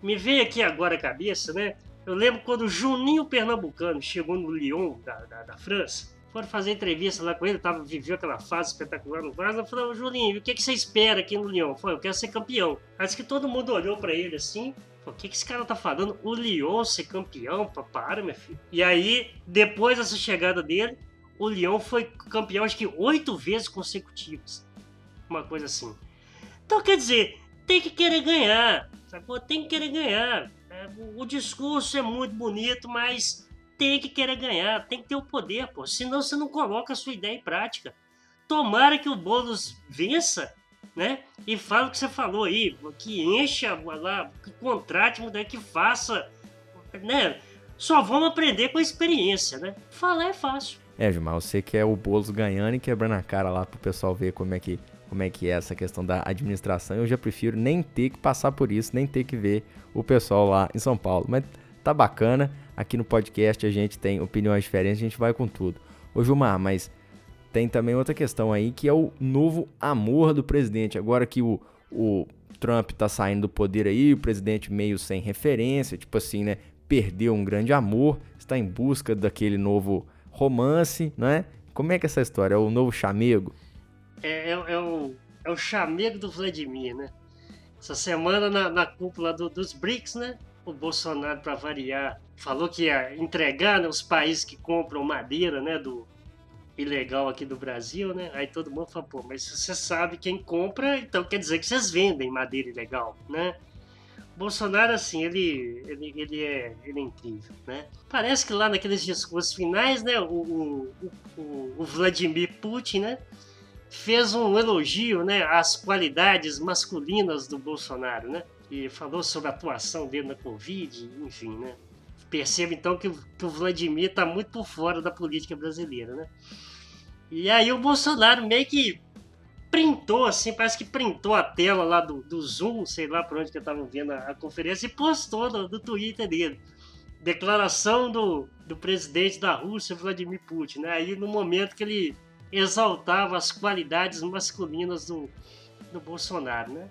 Me vem aqui agora a cabeça, né? Eu lembro quando o Juninho Pernambucano chegou no Lyon, da, da, da França, foram fazer entrevista lá com ele, tava, viveu aquela fase espetacular no Vasco. Eu falei, Julinho, o que, que você espera aqui no Lyon? Falei, eu quero ser campeão. Acho que todo mundo olhou para ele assim, o que, que esse cara tá falando? O Lyon ser campeão? Para, meu filho. E aí, depois dessa chegada dele, o Lyon foi campeão, acho que oito vezes consecutivas. Uma coisa assim. Então, quer dizer, tem que querer ganhar. Tem que querer ganhar. É, o discurso é muito bonito, mas tem que querer ganhar, tem que ter o poder, pô. Senão você não coloca a sua ideia em prática. Tomara que o Boulos vença, né? E fala o que você falou aí, que encha lá, que contrate, que faça, né? Só vamos aprender com a experiência, né? Falar é fácil. É, Gilmar, você quer é o Boulos ganhando e quebrando a cara lá pro pessoal ver como é que como é que é essa questão da administração. Eu já prefiro nem ter que passar por isso, nem ter que ver o pessoal lá em São Paulo. Mas tá bacana. Aqui no podcast a gente tem opiniões diferentes, a gente vai com tudo. Ô Gilmar, mas tem também outra questão aí que é o novo amor do presidente. Agora que o, o Trump tá saindo do poder aí, o presidente meio sem referência, tipo assim, né? Perdeu um grande amor, está em busca daquele novo romance, né? Como é que é essa história? É o novo chamego? É, é, é o, é o chamego do Vladimir, né? Essa semana na, na cúpula do, dos BRICS, né? O Bolsonaro, para variar, falou que ia entregar né, os países que compram madeira, né? Do ilegal aqui do Brasil, né? Aí todo mundo fala, pô, mas você sabe quem compra, então quer dizer que vocês vendem madeira ilegal, né? Bolsonaro, assim, ele, ele, ele, é, ele é incrível, né? Parece que lá naqueles discursos finais, né, o, o, o, Vladimir Putin, né, fez um elogio, né, às qualidades masculinas do Bolsonaro, né? E falou sobre a atuação dele na Covid, enfim, né? Perceba então que, que o Vladimir está muito por fora da política brasileira, né? E aí o Bolsonaro meio que printou, assim, parece que printou a tela lá do, do Zoom, sei lá por onde que eu tava vendo a, a conferência, e postou no, no Twitter dele. Declaração do, do presidente da Rússia, Vladimir Putin, né? Aí no momento que ele exaltava as qualidades masculinas do, do Bolsonaro, né?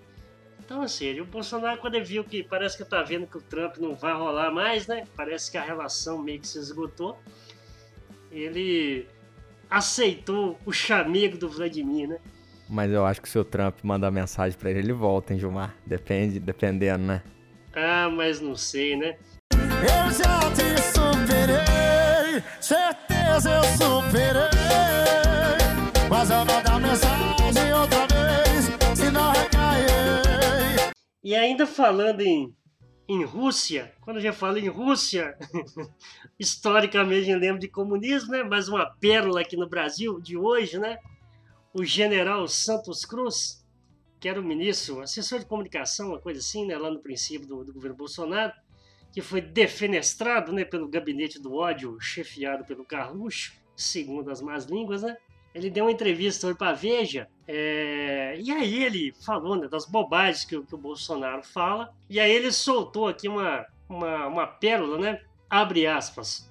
Então, assim, o Bolsonaro, quando ele viu que parece que tá vendo que o Trump não vai rolar mais, né? Parece que a relação meio que se esgotou. Ele aceitou o chamego do Vladimir, né? Mas eu acho que se o Trump mandar mensagem para ele, ele volta, hein, Gilmar? Depende, dependendo, né? Ah, mas não sei, né? Eu já te superei, certeza eu superei. Mas eu vou dar mensagem outra vez, E ainda falando em, em Rússia, quando eu já falo em Rússia, (laughs) historicamente eu lembro de comunismo, né? Mas uma pérola aqui no Brasil de hoje, né? o general Santos Cruz, que era o ministro, assessor de comunicação, uma coisa assim, né, lá no princípio do, do governo Bolsonaro, que foi defenestrado né, pelo gabinete do ódio, chefiado pelo Carluxo, segundo as más línguas, né? Ele deu uma entrevista hoje para Veja, é... e aí ele falou né, das bobagens que, que, o Bolsonaro fala, e aí ele soltou aqui uma, uma, uma pérola, né? Abre aspas.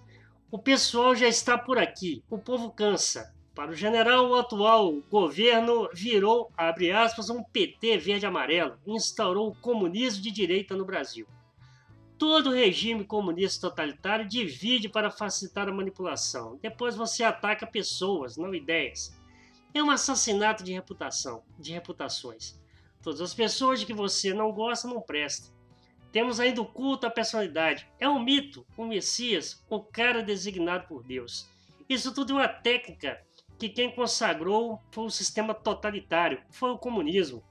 O pessoal já está por aqui, o povo cansa. Para o general, o atual governo virou, abre aspas, um PT verde-amarelo instaurou o comunismo de direita no Brasil. Todo regime comunista totalitário divide para facilitar a manipulação. Depois você ataca pessoas, não ideias. É um assassinato de reputação, de reputações. Todas as pessoas de que você não gosta não prestam. Temos ainda o culto à personalidade. É um mito, o Messias, o cara designado por Deus. Isso tudo é uma técnica que quem consagrou foi o sistema totalitário, foi o comunismo.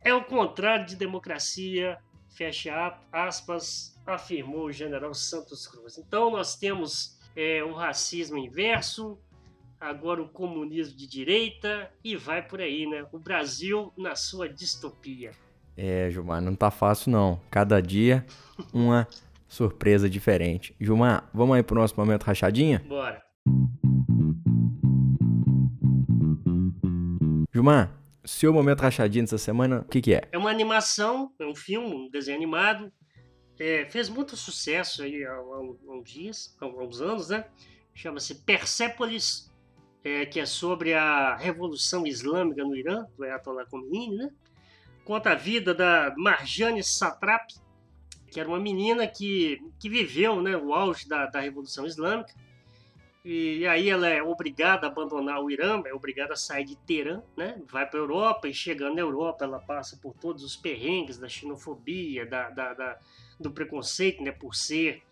É o contrário de democracia, fecha aspas, afirmou o general Santos Cruz. Então nós temos é, o racismo inverso, agora o comunismo de direita e vai por aí, né? O Brasil na sua distopia. É, Gilmar, não tá fácil não. Cada dia uma surpresa diferente. Gilmar, vamos aí pro nosso momento rachadinha? Bora. Gilmar, seu momento rachadinho dessa semana, o que, que é? É uma animação, é um filme, um desenho animado. É, fez muito sucesso aí há, há, uns dias, há uns anos, né? Chama-se Persepolis, é, que é sobre a Revolução Islâmica no Irã, do Ayatollah Khomeini, né? Conta a vida da Marjane Satrap, que era uma menina que, que viveu né, o auge da, da Revolução Islâmica e aí ela é obrigada a abandonar o Irã, é obrigada a sair de Teherã, né? Vai para Europa e chegando na Europa ela passa por todos os perrengues da xenofobia, da, da, da do preconceito, né? Por ser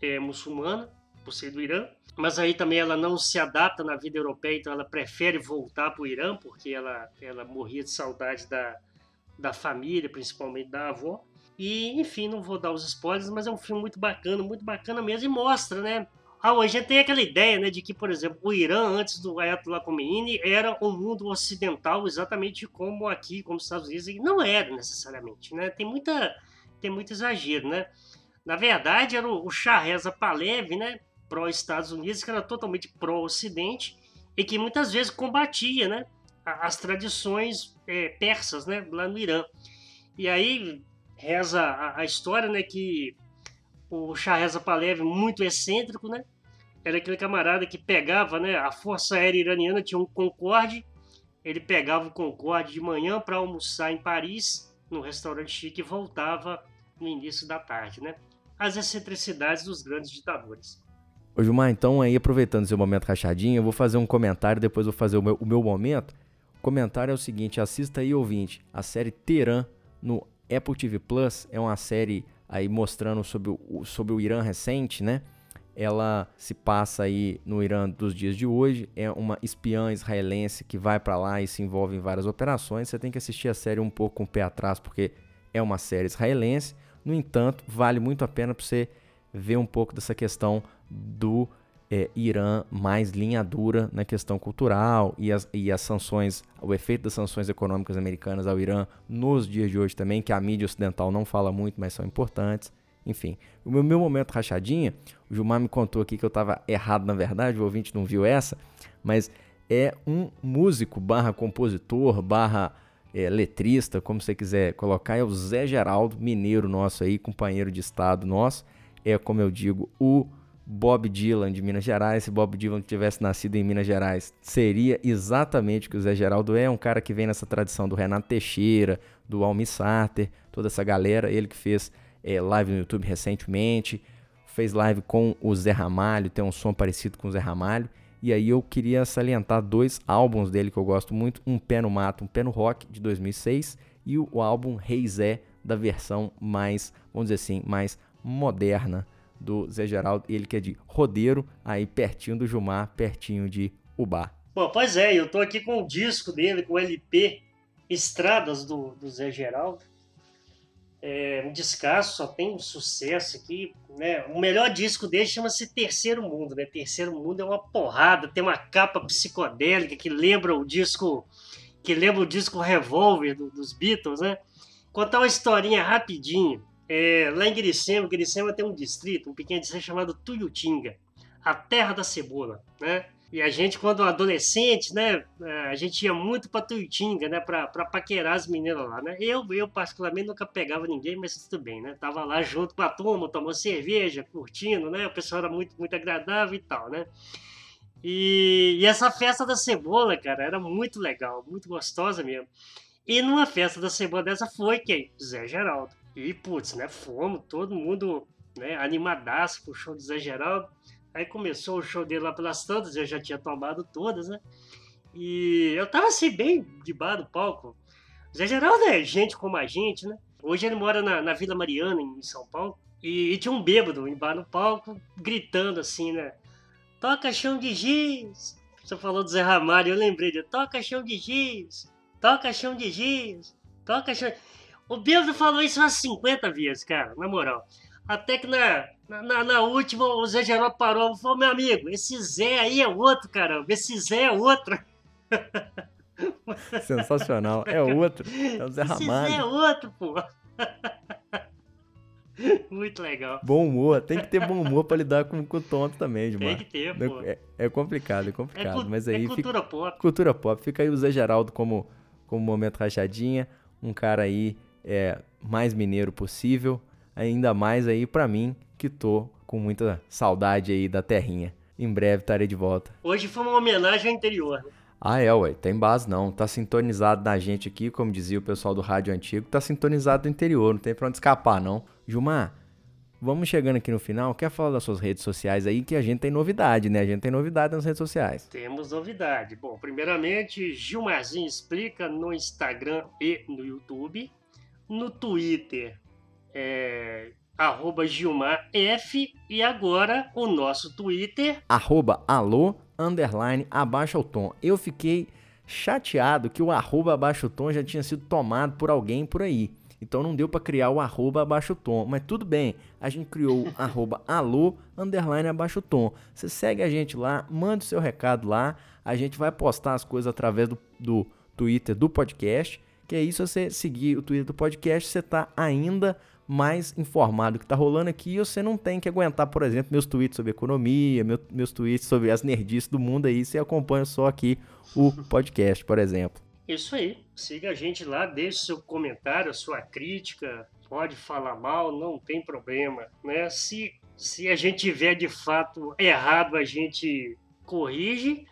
é, muçulmana, por ser do Irã. Mas aí também ela não se adapta na vida europeia, então ela prefere voltar para o Irã porque ela, ela morria de saudade da, da família, principalmente da avó. E, enfim, não vou dar os spoilers, mas é um filme muito bacana, muito bacana mesmo, e mostra, né? Ah, a gente tem aquela ideia, né, de que, por exemplo, o Irã, antes do Ayatollah Khomeini, era um mundo ocidental exatamente como aqui, como os Estados Unidos, e não era necessariamente, né? Tem muita, tem muito exagero, né? Na verdade, era o, o Shah Reza Pahlavi, né, pró-Estados Unidos, que era totalmente pró-Ocidente e que muitas vezes combatia, né, as tradições é, persas, né, lá no Irã. E aí reza a, a história, né, que o Shah Reza Pahlavi muito excêntrico, né? Era aquele camarada que pegava, né? A Força Aérea Iraniana tinha um Concorde, ele pegava o Concorde de manhã para almoçar em Paris, num restaurante chique, e voltava no início da tarde, né? As excentricidades dos grandes ditadores. Ô Gilmar, então aí aproveitando seu momento rachadinho, eu vou fazer um comentário, depois vou fazer o meu, o meu momento. O comentário é o seguinte, assista aí, ouvinte, a série Teran no Apple TV Plus, é uma série aí mostrando sobre o, sobre o Irã recente, né? Ela se passa aí no Irã dos dias de hoje, é uma espiã israelense que vai para lá e se envolve em várias operações. Você tem que assistir a série um pouco com o pé atrás, porque é uma série israelense. No entanto, vale muito a pena para você ver um pouco dessa questão do é, Irã mais linha dura na questão cultural e as, e as sanções, o efeito das sanções econômicas americanas ao Irã nos dias de hoje também, que a mídia ocidental não fala muito, mas são importantes. Enfim, o meu, meu momento rachadinha, o Gilmar me contou aqui que eu estava errado na verdade, o ouvinte não viu essa, mas é um músico barra compositor, barra é, letrista, como você quiser colocar, é o Zé Geraldo, mineiro nosso aí, companheiro de estado nosso, é como eu digo, o Bob Dylan de Minas Gerais. Se Bob Dylan tivesse nascido em Minas Gerais, seria exatamente o que o Zé Geraldo é. Um cara que vem nessa tradição do Renato Teixeira, do Almi Sarter, toda essa galera. Ele que fez é, live no YouTube recentemente, fez live com o Zé Ramalho, tem um som parecido com o Zé Ramalho. E aí eu queria salientar dois álbuns dele que eu gosto muito, Um Pé no Mato, Um Pé no Rock, de 2006, e o, álbum Rei Zé, da versão mais, vamos dizer assim, mais moderna do Zé Geraldo, ele que é de Rodeiro, aí pertinho do Jumar, pertinho de Ubá. Bom, pois é, eu tô aqui com o disco dele, com o LP Estradas do, do Zé Geraldo. É um descasso, só tem um sucesso aqui, né? O melhor disco dele chama-se Terceiro Mundo, né? Terceiro Mundo é uma porrada, tem uma capa psicodélica que lembra o disco que lembra o disco Revolver do, dos Beatles, né? Contar uma historinha rapidinho. É, lá em Guiricema, Guiricema tem um distrito, um pequeno distrito chamado Tuiutinga, a terra da cebola, né? E a gente, quando adolescente, né, é, a gente ia muito para Tuiutinga, né, para paquerar as meninas lá, né? Eu, eu particularmente nunca pegava ninguém, mas tudo bem, né? Tava lá junto com a turma, tomando cerveja, curtindo, né? O pessoal era muito, muito agradável e tal, né? E, e essa festa da cebola, cara, era muito legal, muito gostosa mesmo. E numa festa da cebola dessa foi quem? Zé Geraldo. E, putz, né, fomos, todo mundo né, animadaço pro show do Zé Geraldo. Aí começou o show dele lá pelas tantas, eu já tinha tomado todas, né? E eu tava assim, bem de bar do palco. O Zé Geraldo é gente como a gente, né? Hoje ele mora na, na Vila Mariana, em São Paulo. E, e, tinha um bêbado em bar no palco, gritando assim, né? Toca chão de giz! Você falou do Zé Ramalho, eu lembrei de toca chão de giz! Toca chão de giz! Toca chão... O Bêbado falou isso umas 50 vezes, cara, na moral. Até que na, na, na última o Zé Geraldo parou e falou: meu amigo, esse Zé aí é outro, caramba. Esse Zé é outro. (laughs) Sensacional. É outro. É o Zé Ramalho. Esse Zé é outro, pô. (laughs) Muito legal. Bom humor. Tem que ter bom humor pra lidar com, com o tonto também, Edmar. Tem que ter, pô. É, é complicado, é complicado. É, mas aí é cultura fica, pop. Cultura pop. Fica aí o Zé Geraldo como, como momento rachadinha. Um cara aí é, mais mineiro possível, ainda mais aí para mim que tô com muita saudade aí da terrinha. Em breve estarei de volta. Hoje foi uma homenagem ao interior. Né? Ah, é, ué, tem base não. Tá sintonizado na gente aqui, como dizia o pessoal do rádio antigo, tá sintonizado no interior, não tem pra onde escapar não. Gilmar, vamos chegando aqui no final. Quer falar das suas redes sociais aí, que a gente tem novidade, né? A gente tem novidade nas redes sociais. Temos novidade. Bom, primeiramente, Gilmarzinho Explica no Instagram e no YouTube no Twitter é arroba Gilmar F e agora o nosso Twitter arroba alô underline abaixo o tom. Eu fiquei chateado que o arroba abaixo o tom já tinha sido tomado por alguém por aí. Então não deu para criar o arroba abaixo o tom. Mas tudo bem, a gente criou o (laughs) arroba alô underline abaixo o tom. Você segue a gente lá, manda o seu recado lá. A gente vai postar as coisas através do, do Twitter do podcast. Que é isso, você seguir o Twitter do podcast, você tá ainda mais informado do que tá rolando aqui e você não tem que aguentar, por exemplo, meus tweets sobre economia, meu, meus tweets sobre as nerdices do mundo aí, você acompanha só aqui o podcast, por exemplo. Isso aí, siga a gente lá, deixe seu comentário, sua crítica, pode falar mal, não tem problema, né? Se, se a gente tiver de fato errado, a gente corrige,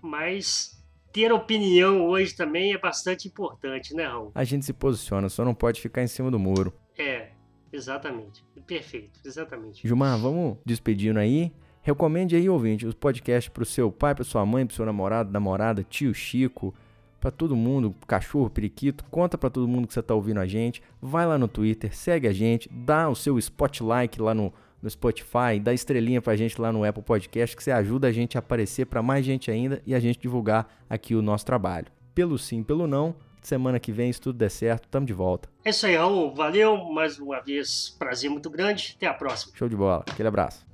mas ter opinião hoje também é bastante importante, né, Raul? A gente se posiciona, só não pode ficar em cima do muro. É, exatamente. Perfeito, exatamente. Gilmar, vamos despedindo aí. Recomende aí, ouvinte, os podcasts pro seu pai, pra sua mãe, pro seu namorado, namorada, tio Chico, para todo mundo, cachorro, periquito, conta para todo mundo que você tá ouvindo a gente. Vai lá no Twitter, segue a gente, dá o seu spotlight lá no, no Spotify, dá estrelinha pra gente lá no Apple Podcast, que você ajuda a gente a aparecer para mais gente ainda e a gente divulgar aqui o nosso trabalho. Pelo sim, pelo não, semana que vem, se tudo der certo, tamo de volta. É isso aí, Raul. Valeu mais uma vez. Prazer muito grande. Até a próxima. Show de bola. Aquele abraço.